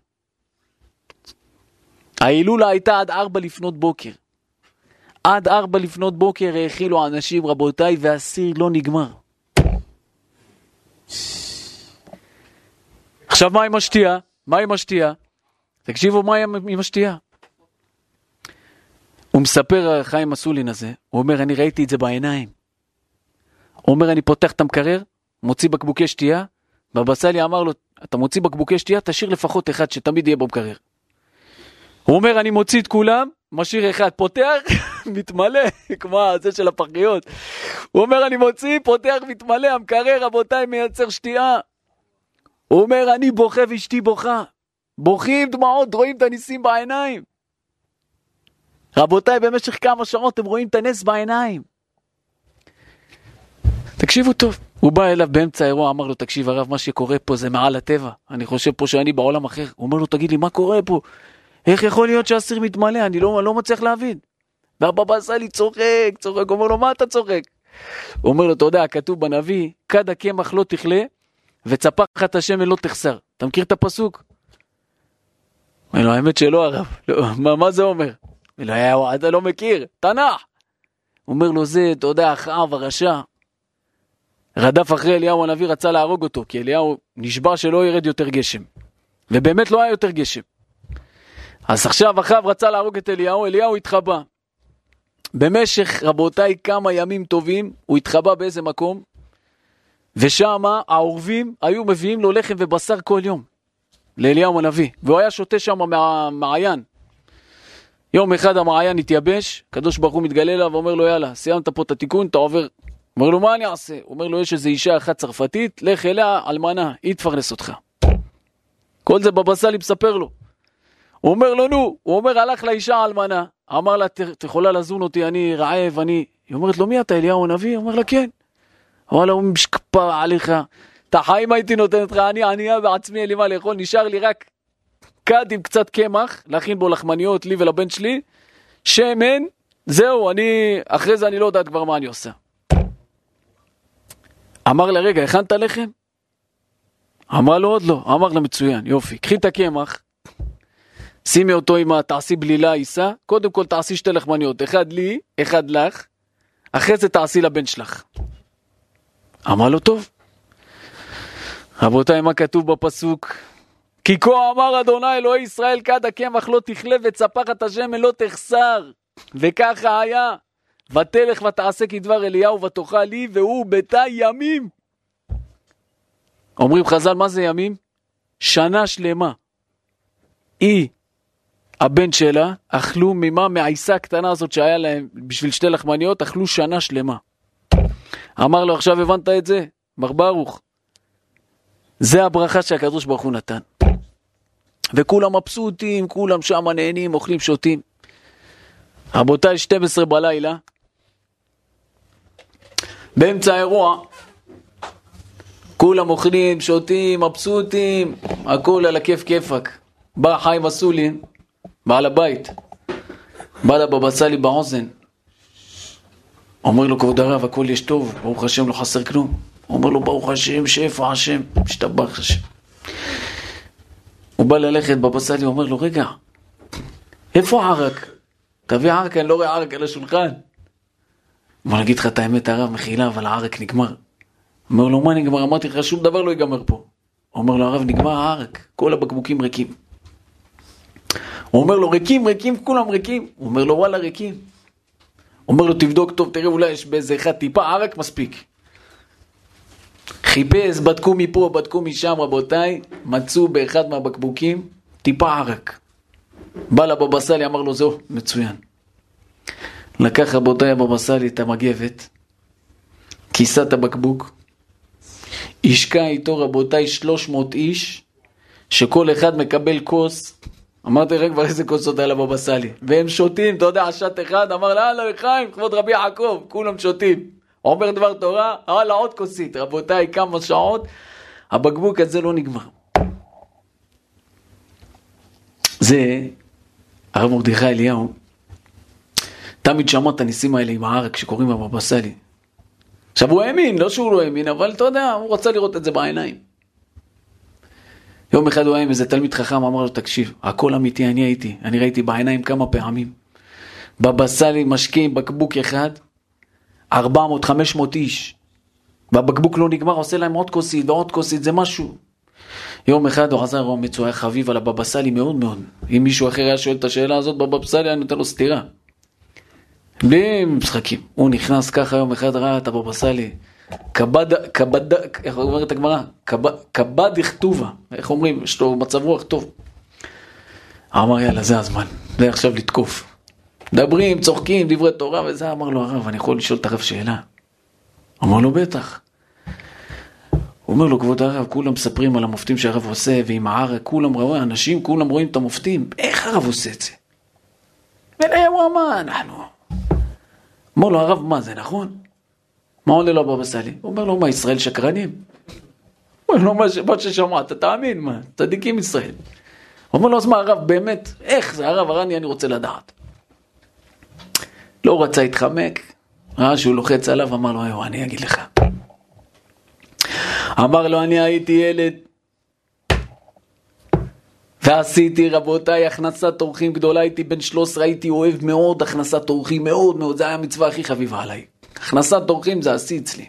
ההילולה הייתה עד ארבע לפנות בוקר. עד ארבע לפנות בוקר האכילו אנשים, רבותיי, והסיר לא נגמר. עכשיו, מה עם השתייה? מה עם השתייה? תקשיבו מה עם השתייה. הוא מספר, חיים אסולין הזה, הוא אומר, אני ראיתי את זה בעיניים. הוא אומר, אני פותח את המקרר, מוציא בקבוקי שתייה, בבא סאלי אמר לו, אתה מוציא בקבוקי שתייה, תשאיר לפחות אחד שתמיד יהיה במקרר. הוא אומר, אני מוציא את כולם, משאיר אחד, פותח, מתמלא, כמו זה של הפחיות. הוא אומר, אני מוציא, פותח, מתמלא, המקרר, רבותיי, מייצר שתייה. הוא אומר, אני בוכה ואשתי בוכה. בוכים דמעות, רואים את הניסים בעיניים. רבותיי, במשך כמה שעות הם רואים את הנס בעיניים. תקשיבו טוב, הוא בא אליו באמצע האירוע, אמר לו, תקשיב הרב, מה שקורה פה זה מעל הטבע. אני חושב פה שאני בעולם אחר. הוא אומר לו, תגיד לי, מה קורה פה? איך יכול להיות שהסיר מתמלא? אני לא, לא מצליח להבין. והבבא עשה לי צוחק, צוחק, אומר לו, מה אתה צוחק? הוא אומר לו, אתה יודע, כתוב בנביא, כד הקמח לא תכלה, וצפחת השמן לא תחסר. אתה מכיר את הפסוק? אומר לו, האמת שלא הרב, לא, מה, מה זה אומר? אומר לו, אתה לא מכיר, תנ"ך. אומר לו, זה, אתה יודע, אחאב הרשע, רדף אחרי אליהו הנביא, רצה להרוג אותו, כי אליהו נשבע שלא ירד יותר גשם. ובאמת לא היה יותר גשם. אז עכשיו אחאב רצה להרוג את אליהו, אליהו התחבא. במשך, רבותיי, כמה ימים טובים, הוא התחבא באיזה מקום, ושם העורבים היו מביאים לו לחם ובשר כל יום, לאליהו הנביא, והוא היה שותה שם מהמעיין. יום אחד המעיין התייבש, הקדוש ברוך הוא מתגלה אליו ואומר לו, יאללה, סיימת פה את התיקון, אתה עובר. אומר לו, מה אני אעשה? הוא אומר לו, יש איזו אישה אחת צרפתית, לך אליה, אלמנה, היא תפרנס אותך. כל זה בבא סאלי מספר לו. הוא אומר לו, נו, הוא אומר, הלך לאישה האלמנה, אמר לה, את יכולה לזון אותי, אני רעב, אני... היא אומרת לו, מי אתה, אליהו הנביא? הוא אומר לה, כן. אמר לה, הוא משקפה עליך, את החיים הייתי נותנת לך, אני ענייה בעצמי, אין לי מה לאכול, נשאר לי רק כד עם קצת קמח, להכין בו לחמניות, לי ולבן שלי, שמן, זהו, אני, אחרי זה אני לא יודעת כבר מה אני עושה. אמר לה, רגע, הכנת לחם? אמרה לו, עוד לא. אמר לה, מצוין, יופי. קחי את הקמח, שימי אותו עם התעשי בלילה עיסה, קודם כל תעשי שתי לחמניות, אחד לי, אחד לך, אחרי זה תעשי לבן שלך. אמר לו, טוב. רבותיי, מה כתוב בפסוק? כי כה אמר אדוני אלוהי ישראל כד הקמח לא תכלה וצפחת השמן לא תחסר. וככה היה. ותלך ותעשה כדבר אליהו ותאכל לי והוא ביתה ימים. אומרים חז"ל, מה זה ימים? שנה שלמה. היא, הבן שלה, אכלו ממה מהעיסה הקטנה הזאת שהיה להם בשביל שתי לחמניות, אכלו שנה שלמה. אמר לו, עכשיו הבנת את זה? מר ברוך, זה הברכה שהקדוש ברוך הוא נתן. וכולם מבסוטים, כולם שם נהנים, אוכלים, שותים. רבותיי, 12 בלילה, באמצע האירוע, כולם אוכלים, שותים, מבסוטים, הכל על הכיף כיפק. בא חיים אסולין, בעל הבית, בא לבבא סאלי באוזן, אומר לו, כבוד הרב, הכל יש טוב, ברוך השם, לא חסר כלום. אומר לו, ברוך השם, שאיפה השם, משתבח השם. הוא בא ללכת, בבא סאלי אומר לו, רגע, איפה הערק? תביא ערק, אני לא רואה ערק על השולחן. בוא נגיד לך את האמת הרב, מחילה, אבל הערק נגמר. אומר לו, מה נגמר? אמרתי לך, שום דבר לא ייגמר פה. אומר לו, הרב, נגמר הערק, כל הבקבוקים ריקים. הוא אומר לו, ריקים, ריקים, כולם ריקים. הוא אומר לו, וואלה, ריקים. אומר לו, תבדוק טוב, תראה, אולי יש באיזה אחד טיפה ערק, מספיק. חיפש, בדקו מפה, בדקו משם, רבותיי, מצאו באחד מהבקבוקים טיפה ערק. בא לבבא סאלי, אמר לו, זהו, מצוין. לקח רבותיי הבבא סאלי את המגבת, כיסה את הבקבוק, השקע איתו רבותיי 300 איש, שכל אחד מקבל כוס, אמרתי לכם כבר איזה כוסות היה לבבא סאלי, והם שותים, אתה יודע, שת אחד, אמר לה, הלאה לחיים, כבוד רבי יעקב, כולם שותים. אומר דבר תורה, הלאה עוד כוסית, רבותיי, כמה שעות, הבקבוק הזה לא נגמר. זה הרב מרדכי אליהו, תמיד שמע את הניסים האלה עם הערק שקוראים בבבא סאלי. עכשיו הוא האמין, לא שהוא לא האמין, אבל אתה יודע, הוא רצה לראות את זה בעיניים. יום אחד הוא היה עם איזה תלמיד חכם, אמר לו, תקשיב, הכל אמיתי, אני הייתי, אני ראיתי בעיניים כמה פעמים. בבא סאלי משקיעים בקבוק אחד, 400-500 איש. והבקבוק לא נגמר, עושה להם עוד כוסית ועוד כוסית, זה משהו. יום אחד הוא חזר אומץ, הוא היה חביב על הבבא סאלי מאוד מאוד. אם מישהו אחר היה שואל את השאלה הזאת בבבא סאלי, אני נותן לו סטירה. בלי משחקים. הוא נכנס ככה יום אחד, ראה את הבבא סאלי. כבד, כבד, איך אומרת הגמרא? כבד הכתובה. איך אומרים? יש לו מצב רוח טוב. אמר יאללה, זה הזמן. זה עכשיו לתקוף. מדברים, צוחקים, דברי תורה וזה. אמר לו הרב, אני יכול לשאול את הרב שאלה? אמר לו, בטח. הוא אומר לו, כבוד הרב, כולם מספרים על המופתים שהרב עושה, ועם הערק, כולם רואים, אנשים, כולם רואים את המופתים, איך הרב עושה את זה? ולהם הוא אמר, אנחנו... אמר לו, הרב, מה זה נכון? מה עונה לו הבבא סאלי? הוא אומר לו, מה, ישראל שקרנים? הוא אומר לו, מה ששמעת, תאמין, מה, צדיקים ישראל. הוא אומר לו, אז מה, הרב, באמת, איך זה, הרב הרני, אני רוצה לדעת. לא רצה להתחמק, ראה שהוא לוחץ עליו, אמר לו, אני אגיד לך. אמר לו, אני הייתי ילד, ועשיתי, רבותיי, הכנסת אורחים גדולה, הייתי בן 13, הייתי אוהב מאוד הכנסת אורחים, מאוד מאוד, זה היה המצווה הכי חביבה עליי. הכנסת אורחים זה השיא אצלי.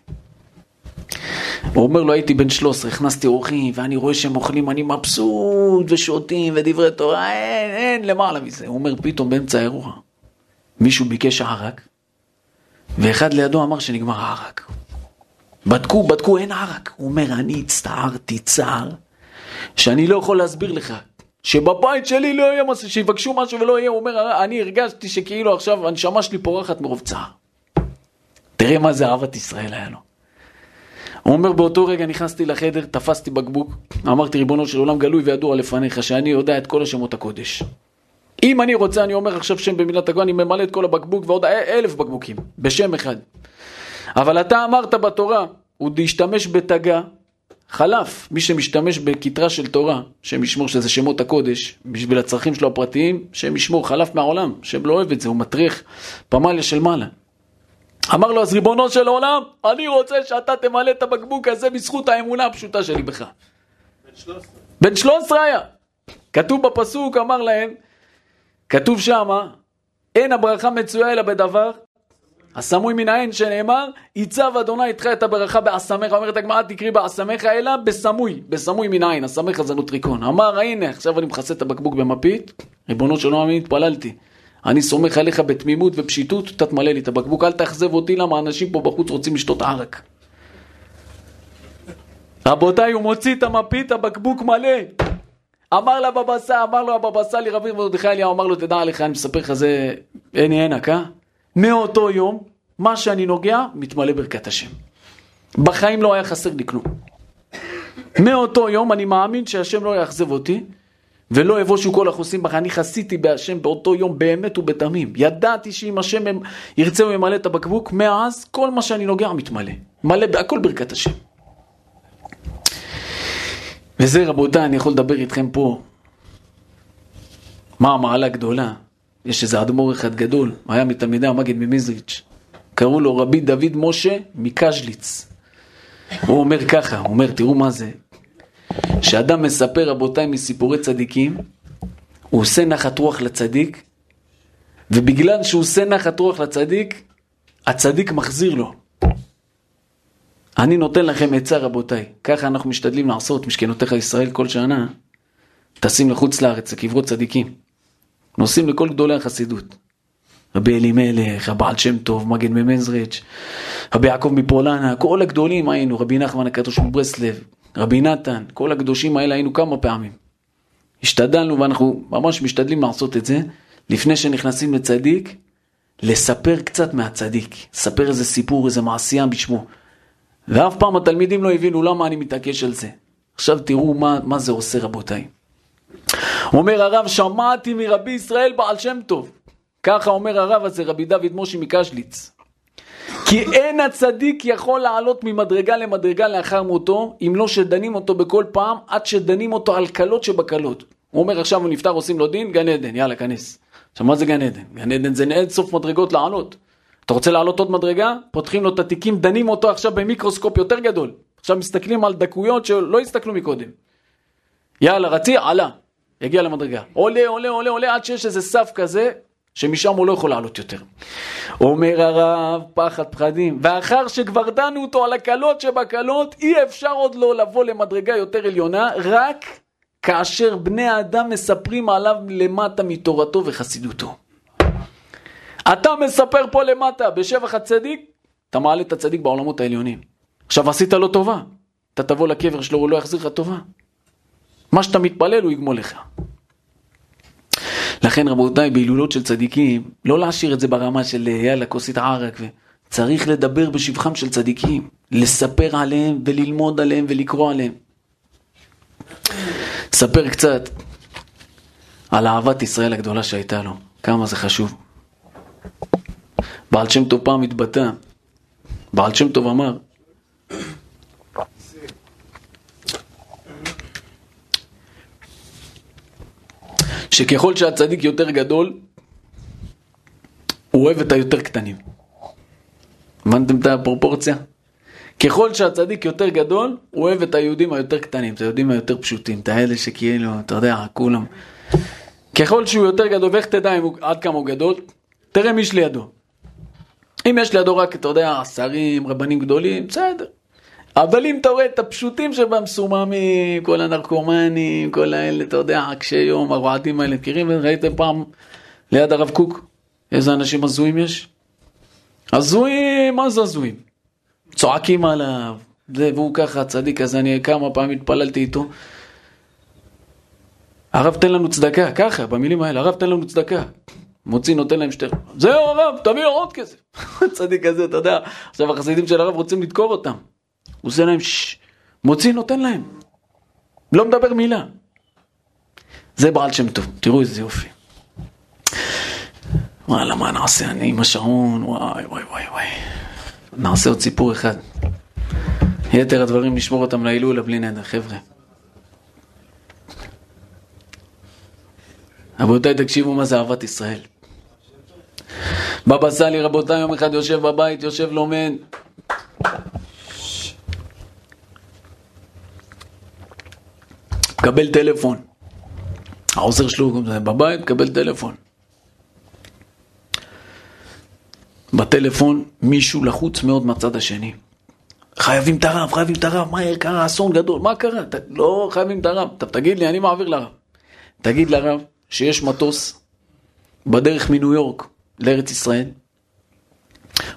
הוא אומר לו, הייתי בן 13, הכנסתי אורחים, ואני רואה שהם אוכלים, אני מבסוט, ושותים, ודברי תורה, אין, אין למעלה מזה. הוא אומר, פתאום באמצע האירוע, מישהו ביקש ערק, ואחד לידו אמר שנגמר הערק. בדקו, בדקו, אין ערק. הוא אומר, אני הצטערתי צער שאני לא יכול להסביר לך. שבבית שלי לא יהיה משהו, שיבקשו משהו ולא יהיה, הוא אומר, אני הרגשתי שכאילו עכשיו הנשמה שלי פורחת מרוב צער. תראה מה זה אהבת ישראל היה לו. הוא אומר, באותו רגע נכנסתי לחדר, תפסתי בקבוק, אמרתי, ריבונו של עולם גלוי וידוע לפניך, שאני יודע את כל השמות הקודש. אם אני רוצה, אני אומר עכשיו שם במילת הגוי, אני ממלא את כל הבקבוק ועוד אלף בקבוקים, בשם אחד. אבל אתה אמרת בתורה, הוא להשתמש בתגה, חלף, מי שמשתמש בכתרה של תורה, שם ישמור שזה שמות הקודש, בשביל הצרכים שלו הפרטיים, שם ישמור, חלף מהעולם, שם לא אוהב את זה, הוא מטריח פמליה של מעלה. אמר לו, אז ריבונו של עולם, אני רוצה שאתה תמלא את הבקבוק הזה בזכות האמונה הפשוטה שלי בך. בן 13. בן 13 היה. כתוב בפסוק, אמר להם, כתוב שמה, אין הברכה מצויה אלא בדבר הסמוי מן העין שנאמר, ייצב אדוני איתך את הברכה באסמך, אומרת הגמרא תקריא באסמך אלא בסמוי, בסמוי מן העין, הסמך הזה נוטריקון. אמר הנה עכשיו אני מכסה את הבקבוק במפית, ריבונו של עולם התפללתי. אני סומך עליך בתמימות ופשיטות, אתה תמלא לי את הבקבוק, אל תאכזב אותי למה אנשים פה בחוץ רוצים לשתות ערק. רבותיי, הוא מוציא את המפית, הבקבוק מלא. אמר לה בבא אמר לו הבבא סאלי רבי מרדכי אליהו, אמר לו, תדע לך, אני מספר לך זה עיני עינק, אה? מאותו יום, מה שאני נוגע, מתמלא ברכת השם. בחיים לא היה חסר לי כלום. מאותו יום אני מאמין שהשם לא יאכזב אותי, ולא יבושו כל החוסים בך. אני חסיתי בהשם באותו יום באמת ובתמים. ידעתי שאם השם ירצה הוא ימלא את הבקבוק, מאז כל מה שאני נוגע מתמלא. מלא בהכל ברכת השם. וזה רבותיי, אני יכול לדבר איתכם פה. מה המעלה גדולה? יש איזה אדמו"ר אחד גדול, היה מתלמידי המגד ממזריץ', קראו לו רבי דוד משה מקז'ליץ. הוא אומר ככה, הוא אומר, תראו מה זה, שאדם מספר רבותיי מסיפורי צדיקים, הוא עושה נחת רוח לצדיק, ובגלל שהוא עושה נחת רוח לצדיק, הצדיק מחזיר לו. אני נותן לכם עצה רבותיי, ככה אנחנו משתדלים לעשות משכנותיך ישראל כל שנה, טסים לחוץ לארץ, לקברות צדיקים. נוסעים לכל גדולי החסידות. רבי אלימלך, הבעל שם טוב, מגן ממזריץ', רבי יעקב מפולנה, כל הגדולים היינו, רבי נחמן הקדוש מברסלב, רבי נתן, כל הקדושים האלה היינו כמה פעמים. השתדלנו ואנחנו ממש משתדלים לעשות את זה, לפני שנכנסים לצדיק, לספר קצת מהצדיק, לספר איזה סיפור, איזה מעשייה בשמו. ואף פעם התלמידים לא הבינו למה אני מתעקש על זה. עכשיו תראו מה, מה זה עושה רבותיי. אומר הרב, שמעתי מרבי ישראל בעל שם טוב. ככה אומר הרב הזה, רבי דוד מושי מקשליץ. כי אין הצדיק יכול לעלות ממדרגה למדרגה לאחר מותו, אם לא שדנים אותו בכל פעם, עד שדנים אותו על קלות שבקלות. הוא אומר עכשיו הוא נפטר עושים לו דין, גן עדן, יאללה כנס. עכשיו מה זה גן עדן? גן עדן זה אין סוף מדרגות לעלות. אתה רוצה לעלות עוד מדרגה? פותחים לו את התיקים, דנים אותו עכשיו במיקרוסקופ יותר גדול. עכשיו מסתכלים על דקויות שלא הסתכלו מקודם. יאללה, רצי, עלה. יגיע למדרגה. עולה, עולה, עולה, עולה, עד שיש איזה סף כזה, שמשם הוא לא יכול לעלות יותר. אומר הרב, פחד פחדים, ואחר שכבר דנו אותו על הקלות שבקלות, אי אפשר עוד לא לבוא למדרגה יותר עליונה, רק כאשר בני האדם מספרים עליו למטה מתורתו וחסידותו. אתה מספר פה למטה בשבח הצדיק, אתה מעלה את הצדיק בעולמות העליונים. עכשיו עשית לו טובה, אתה תבוא לקבר שלו, הוא לא יחזיר לך טובה. מה שאתה מתפלל הוא יגמול לך. לכן רבותיי, בהילולות של צדיקים, לא להשאיר את זה ברמה של יאללה כוסית ערק, צריך לדבר בשבחם של צדיקים, לספר עליהם וללמוד עליהם ולקרוא עליהם. ספר קצת על אהבת ישראל הגדולה שהייתה לו, כמה זה חשוב. בעל שם טוב פעם התבטא, בעל שם טוב אמר, שככל שהצדיק יותר גדול, הוא אוהב את היותר קטנים. הבנתם את הפרופורציה? ככל שהצדיק יותר גדול, הוא אוהב את היהודים היותר קטנים, את היהודים היותר פשוטים, את האלה שכאילו, אתה יודע, כולם. ככל שהוא יותר גדול, ואיך תדע הוא, עד כמה הוא גדול? תראה מי יש לידו. אם יש לידו רק, אתה יודע, שרים, רבנים גדולים, בסדר. אבל אם אתה רואה את הפשוטים שבמסוממים, כל הנרקומנים, כל האלה, אתה יודע, קשי יום, הרועדים האלה, מכירים? ראיתם פעם ליד הרב קוק? איזה אנשים הזויים יש? הזויים, מה זה הזויים? צועקים עליו, זה, והוא ככה צדיק, אז אני כמה פעמים התפללתי איתו. הרב תן לנו צדקה, ככה, במילים האלה, הרב תן לנו צדקה. מוציא, נותן להם שתי... זהו הרב, תביא עוד כסף. צדיק כזה, אתה יודע, עכשיו החסידים של הרב רוצים לדקור אותם. הוא עושה להם ששש, מוציא, נותן להם. לא מדבר מילה. זה בעל שם טוב, תראו איזה יופי. וואלה, מה נעשה אני עם השעון, וואי וואי וואי וואי. נעשה עוד סיפור אחד. יתר הדברים נשמור אותם להילולה בלי נדר, חבר'ה. רבותיי, תקשיבו מה זה אהבת ישראל. בבא סאלי, רבותיי, יום אחד יושב בבית, יושב לומד. מקבל טלפון. העוזר שלו בבית, מקבל טלפון. בטלפון מישהו לחוץ מאוד מהצד השני. חייבים את הרב, חייבים את הרב, מהר קרה אסון גדול, מה קרה? ת, לא חייבים את הרב, ת, תגיד לי, אני מעביר לרב. תגיד לרב שיש מטוס בדרך מניו יורק לארץ ישראל,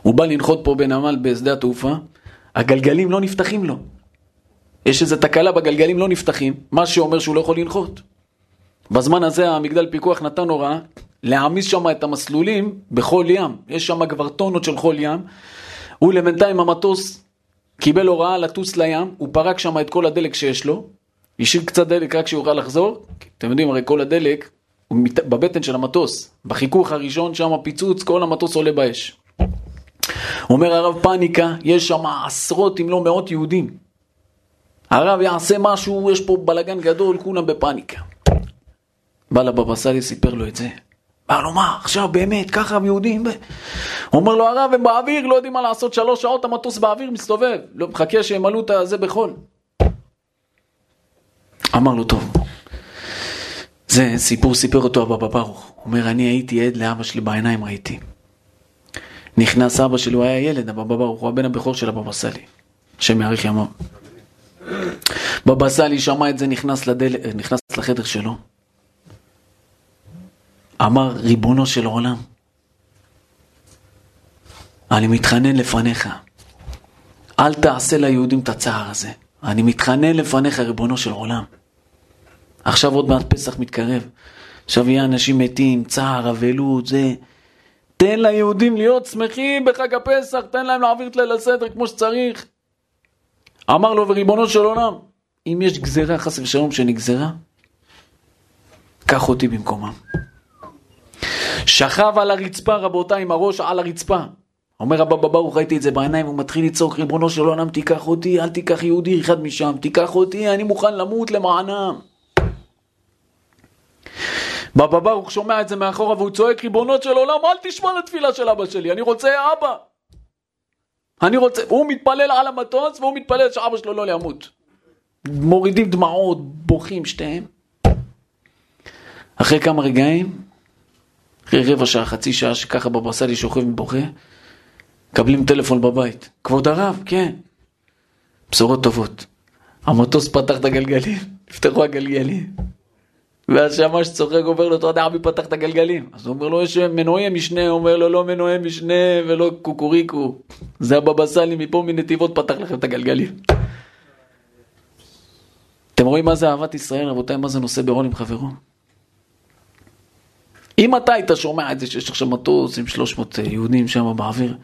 הוא בא לנחות פה בנמל בשדה התעופה, הגלגלים לא נפתחים לו. יש איזו תקלה בגלגלים לא נפתחים, מה שאומר שהוא לא יכול לנחות. בזמן הזה המגדל פיקוח נתן הוראה להעמיס שם את המסלולים בחול ים, יש שם כבר טונות של חול ים. הוא לבינתיים המטוס קיבל הוראה לטוס לים, הוא פרק שם את כל הדלק שיש לו, השאיר קצת דלק רק שיוכל לחזור, אתם יודעים הרי כל הדלק הוא בבטן של המטוס, בחיכוך הראשון שם פיצוץ, כל המטוס עולה באש. אומר הרב פאניקה, יש שם עשרות אם לא מאות יהודים. הרב יעשה משהו, יש פה בלאגן גדול, כולם בפאניקה. בא לבבא סאלי, סיפר לו את זה. אמר לו, מה, עכשיו באמת, ככה יהודים? הוא אומר לו, הרב, הם באוויר, לא יודעים מה לעשות, שלוש שעות המטוס באוויר מסתובב, לא מחכה שימלאו את זה בחול. אמר לו, טוב, זה סיפור סיפר אותו הבבא ברוך. הוא אומר, אני הייתי עד לאבא שלי בעיניים, ראיתי. נכנס אבא שלי, הוא היה ילד, הבבא ברוך, הוא הבן הבכור של הבבא סאלי, השם יאריך ימיו. בבא סאלי שמע את זה, נכנס, לדל... נכנס לחדר שלו. אמר, ריבונו של עולם, אני מתחנן לפניך, אל תעשה ליהודים את הצער הזה. אני מתחנן לפניך, ריבונו של עולם. עכשיו עוד מעט פסח מתקרב. עכשיו יהיה אנשים מתים, צער, אבלות, זה... תן ליהודים להיות שמחים בחג הפסח, תן להם להעביר את ליל הסדר כמו שצריך. אמר לו, וריבונו של עולם, אם יש גזירה, חס ושלום, שנגזרה, קח אותי במקומם. שכב על הרצפה, רבותיי, עם הראש על הרצפה. אומר הבבא ברוך, ראיתי את זה בעיניים, הוא מתחיל לצעוק, ריבונו של עולם, תיקח אותי, אל תיקח יהודי אחד משם, תיקח אותי, אני מוכן למות למענם. בבא ברוך שומע את זה מאחורה והוא צועק, ריבונות של עולם, אל תשמע לתפילה של אבא שלי, אני רוצה אבא. אני רוצה, הוא מתפלל על המטוס והוא מתפלל שאבא שלו לא ימות. מורידים דמעות, בוכים שתיהם. אחרי כמה רגעים, אחרי רבע שעה, חצי שעה שככה בבא סאלי שוכב ובוכה, מקבלים טלפון בבית. כבוד הרב, כן. בשורות טובות. המטוס פתח את הגלגלים, נפתחו הגלגלים. והשמש צוחק, אומר לו, אתה יודע מי פתח את הגלגלים? אז הוא אומר לו, יש מנועי משנה, הוא אומר לו, לא מנועי משנה ולא קוקוריקו. זה הבבא סאלי מפה מנתיבות פתח לכם את הגלגלים. אתם רואים מה זה אהבת ישראל, רבותיי, מה זה נושא ברון עם חברו? אם אתה היית שומע את זה שיש עכשיו מטוס עם 300 יהודים שם באוויר,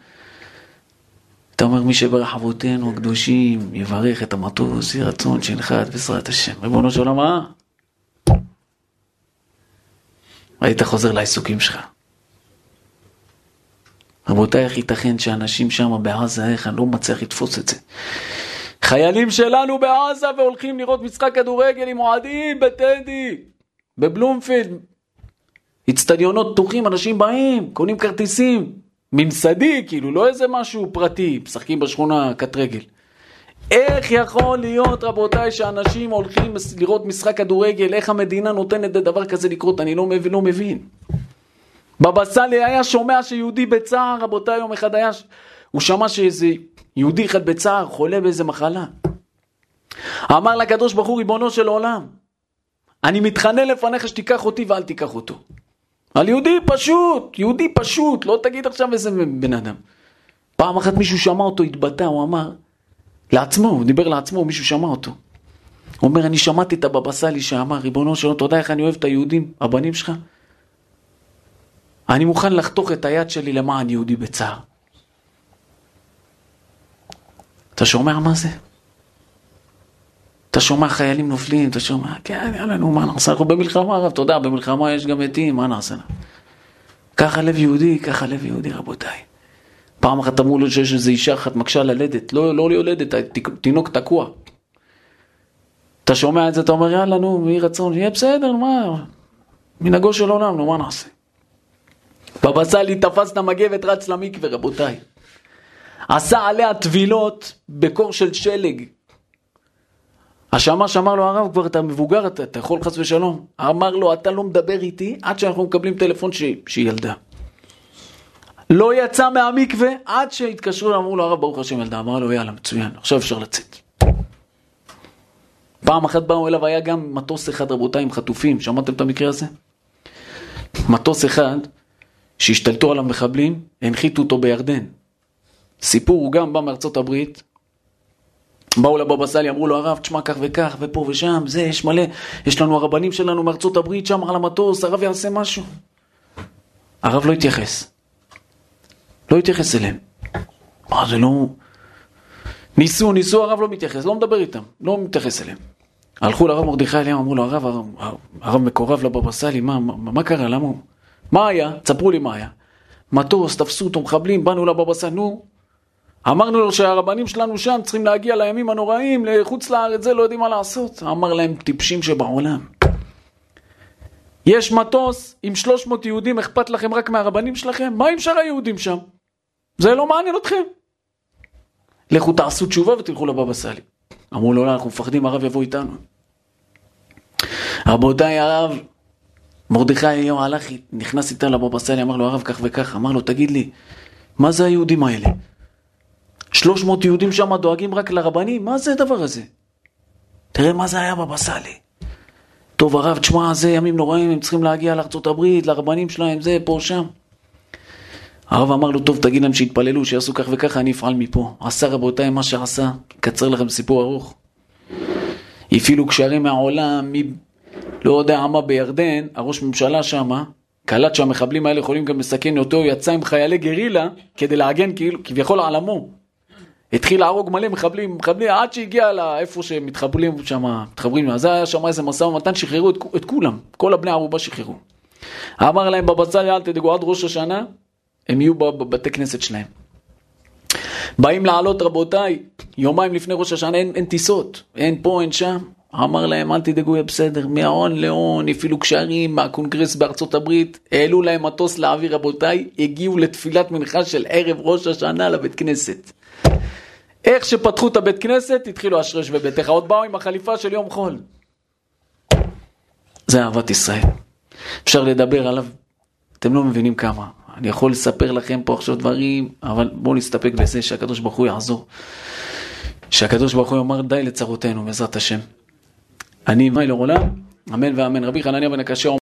אתה אומר, מי שברחבותינו הקדושים יברך את המטוס, יהי רצון שינחת בעזרת השם. ריבונו של עולם, מה? היית חוזר לעיסוקים שלך. רבותיי, איך ייתכן שאנשים שם בעזה, איך אני לא מצליח לתפוס את זה. חיילים שלנו בעזה והולכים לראות משחק כדורגל עם אוהדים בטדי, בבלומפילד. אצטדיונות פתוחים, אנשים באים, קונים כרטיסים. ממסדי, כאילו, לא איזה משהו פרטי, משחקים בשכונה קט רגל. איך יכול להיות, רבותיי, שאנשים הולכים לראות משחק כדורגל, איך המדינה נותנת לדבר כזה לקרות? אני לא מבין. לא מבין. בבא סאלי היה שומע שיהודי בצער, רבותיי, יום אחד היה, הוא שמע שאיזה יהודי אחד בצער, חולה באיזה מחלה. אמר לקדוש ברוך הוא, ריבונו של עולם, אני מתחנן לפניך שתיקח אותי ואל תיקח אותו. על יהודי פשוט, יהודי פשוט, לא תגיד עכשיו איזה בן אדם. פעם אחת מישהו שמע אותו, התבטא, הוא אמר, לעצמו, הוא דיבר לעצמו, מישהו שמע אותו. הוא אומר, אני שמעתי את הבבא סאלי שאמר, ריבונו שלום, אתה יודע איך אני אוהב את היהודים, הבנים שלך? אני מוכן לחתוך את היד שלי למען יהודי בצער. אתה שומע מה זה? אתה שומע חיילים נופלים, אתה שומע, כן, יאללה, נו, מה נעשה? אנחנו במלחמה, הרב, אתה יודע, במלחמה יש גם מתים, מה נעשה? ככה לב יהודי, ככה לב יהודי, רבותיי. פעם אחת אמרו לו שיש איזו אישה אחת מקשה ללדת, לא, לא יולדת, תינוק תקוע. אתה שומע את זה, אתה אומר, יאללה, נו, יהי רצון, יהיה בסדר, מה? מנהגו של עולם, נו, מה נעשה? בבא סאלי תפס את המגבת, רץ למקווה, רבותיי. עשה עליה טבילות בקור של שלג. השמש אמר לו, הרב, כבר אתה מבוגר, אתה, אתה יכול חס ושלום. אמר לו, אתה לא מדבר איתי עד שאנחנו מקבלים טלפון שהיא ילדה. לא יצא מהמקווה עד שהתקשרו, אמרו לו, הרב, ברוך השם ילדה. אמר לו, יאללה, מצוין, עכשיו אפשר לצאת. פעם אחת באו אליו, היה גם מטוס אחד, רבותיי, עם חטופים. שמעתם את המקרה הזה? מטוס אחד, שהשתלטו עליו מחבלים, הנחיתו אותו בירדן. סיפור, הוא גם בא מארצות הברית, באו לבבא סאלי, אמרו לו הרב, תשמע כך וכך, ופה ושם, זה, יש מלא, יש לנו הרבנים שלנו מארצות הברית שם על המטוס, הרב יעשה משהו. הרב לא התייחס. לא התייחס אליהם. מה זה לא... ניסו, ניסו, הרב לא מתייחס, לא מדבר איתם, לא מתייחס אליהם. הלכו לרב מרדכי אליהם, אמרו לו, הרב, הרב, הרב מקורב לבבא סאלי, מה, מה, מה קרה, למה? מה היה? תספרו לי מה היה. מטוס, תפסו אותו, מחבלים, באנו לבבא סאלי, נו, אמרנו לו שהרבנים שלנו שם צריכים להגיע לימים הנוראים, לחוץ לארץ, זה לא יודעים מה לעשות. אמר להם, טיפשים שבעולם. יש מטוס עם 300 יהודים, אכפת לכם רק מהרבנים שלכם? מה עם שאר היהודים שם? זה לא מעניין אתכם. לכו תעשו תשובה ותלכו לבבא סאלי. אמרו לו, לא, אנחנו מפחדים, הרב יבוא איתנו. רבותיי, הרב, מרדכי אליהו הלך, נכנס איתה לבבא סאלי, אמר לו, הרב כך וכך, אמר לו, תגיד לי, מה זה היהודים האלה? 300 יהודים שם דואגים רק לרבנים? מה זה הדבר הזה? תראה מה זה היה בבא סאלי. טוב הרב, תשמע, זה ימים נוראים, הם צריכים להגיע לארה"ב, לרבנים שלהם, זה, פה, שם. הרב אמר לו, טוב, תגיד להם שיתפללו, שיעשו כך וככה, אני אפעל מפה. עשה רבותיי מה שעשה, קצר לכם סיפור ארוך. הפעילו קשרים מהעולם, מ... לא יודע מה בירדן, הראש ממשלה שמה, קלט שהמחבלים האלה יכולים גם לסכן אותו, יצא עם חיילי גרילה כדי להגן כאילו, כביכול על עמו. התחיל להרוג מלא מחבלים, מחבלים, עד שהגיע לאיפה שמתחברים שם, מתחברים, אז היה שם איזה משא ומתן, שחררו את, את כולם, כל הבני ערובה שחררו. אמר להם סאלי, אל תדאגו, עד ראש השנה, הם יהיו בבתי כנסת שלהם. באים לעלות רבותיי, יומיים לפני ראש השנה אין, אין טיסות, אין פה, אין שם. אמר להם, אל תדאגו, יהיה בסדר, מהון להון, הפעילו קשרים מהקונגרס בארצות הברית, העלו להם מטוס לאוויר רבותיי, הגיעו לתפילת מנחה של ערב ראש השנה לבית כנסת. איך שפתחו את הבית כנסת, התחילו אשרש בביתך, עוד באו עם החליפה של יום חול. זה אהבת ישראל. אפשר לדבר עליו, אתם לא מבינים כמה. אני יכול לספר לכם פה עכשיו דברים, אבל בואו נסתפק בזה שהקדוש ברוך הוא יעזור. שהקדוש ברוך הוא יאמר די לצרותינו, בעזרת השם. אני אמי לעולם, אמן ואמן. רבי חנניה בן הקשה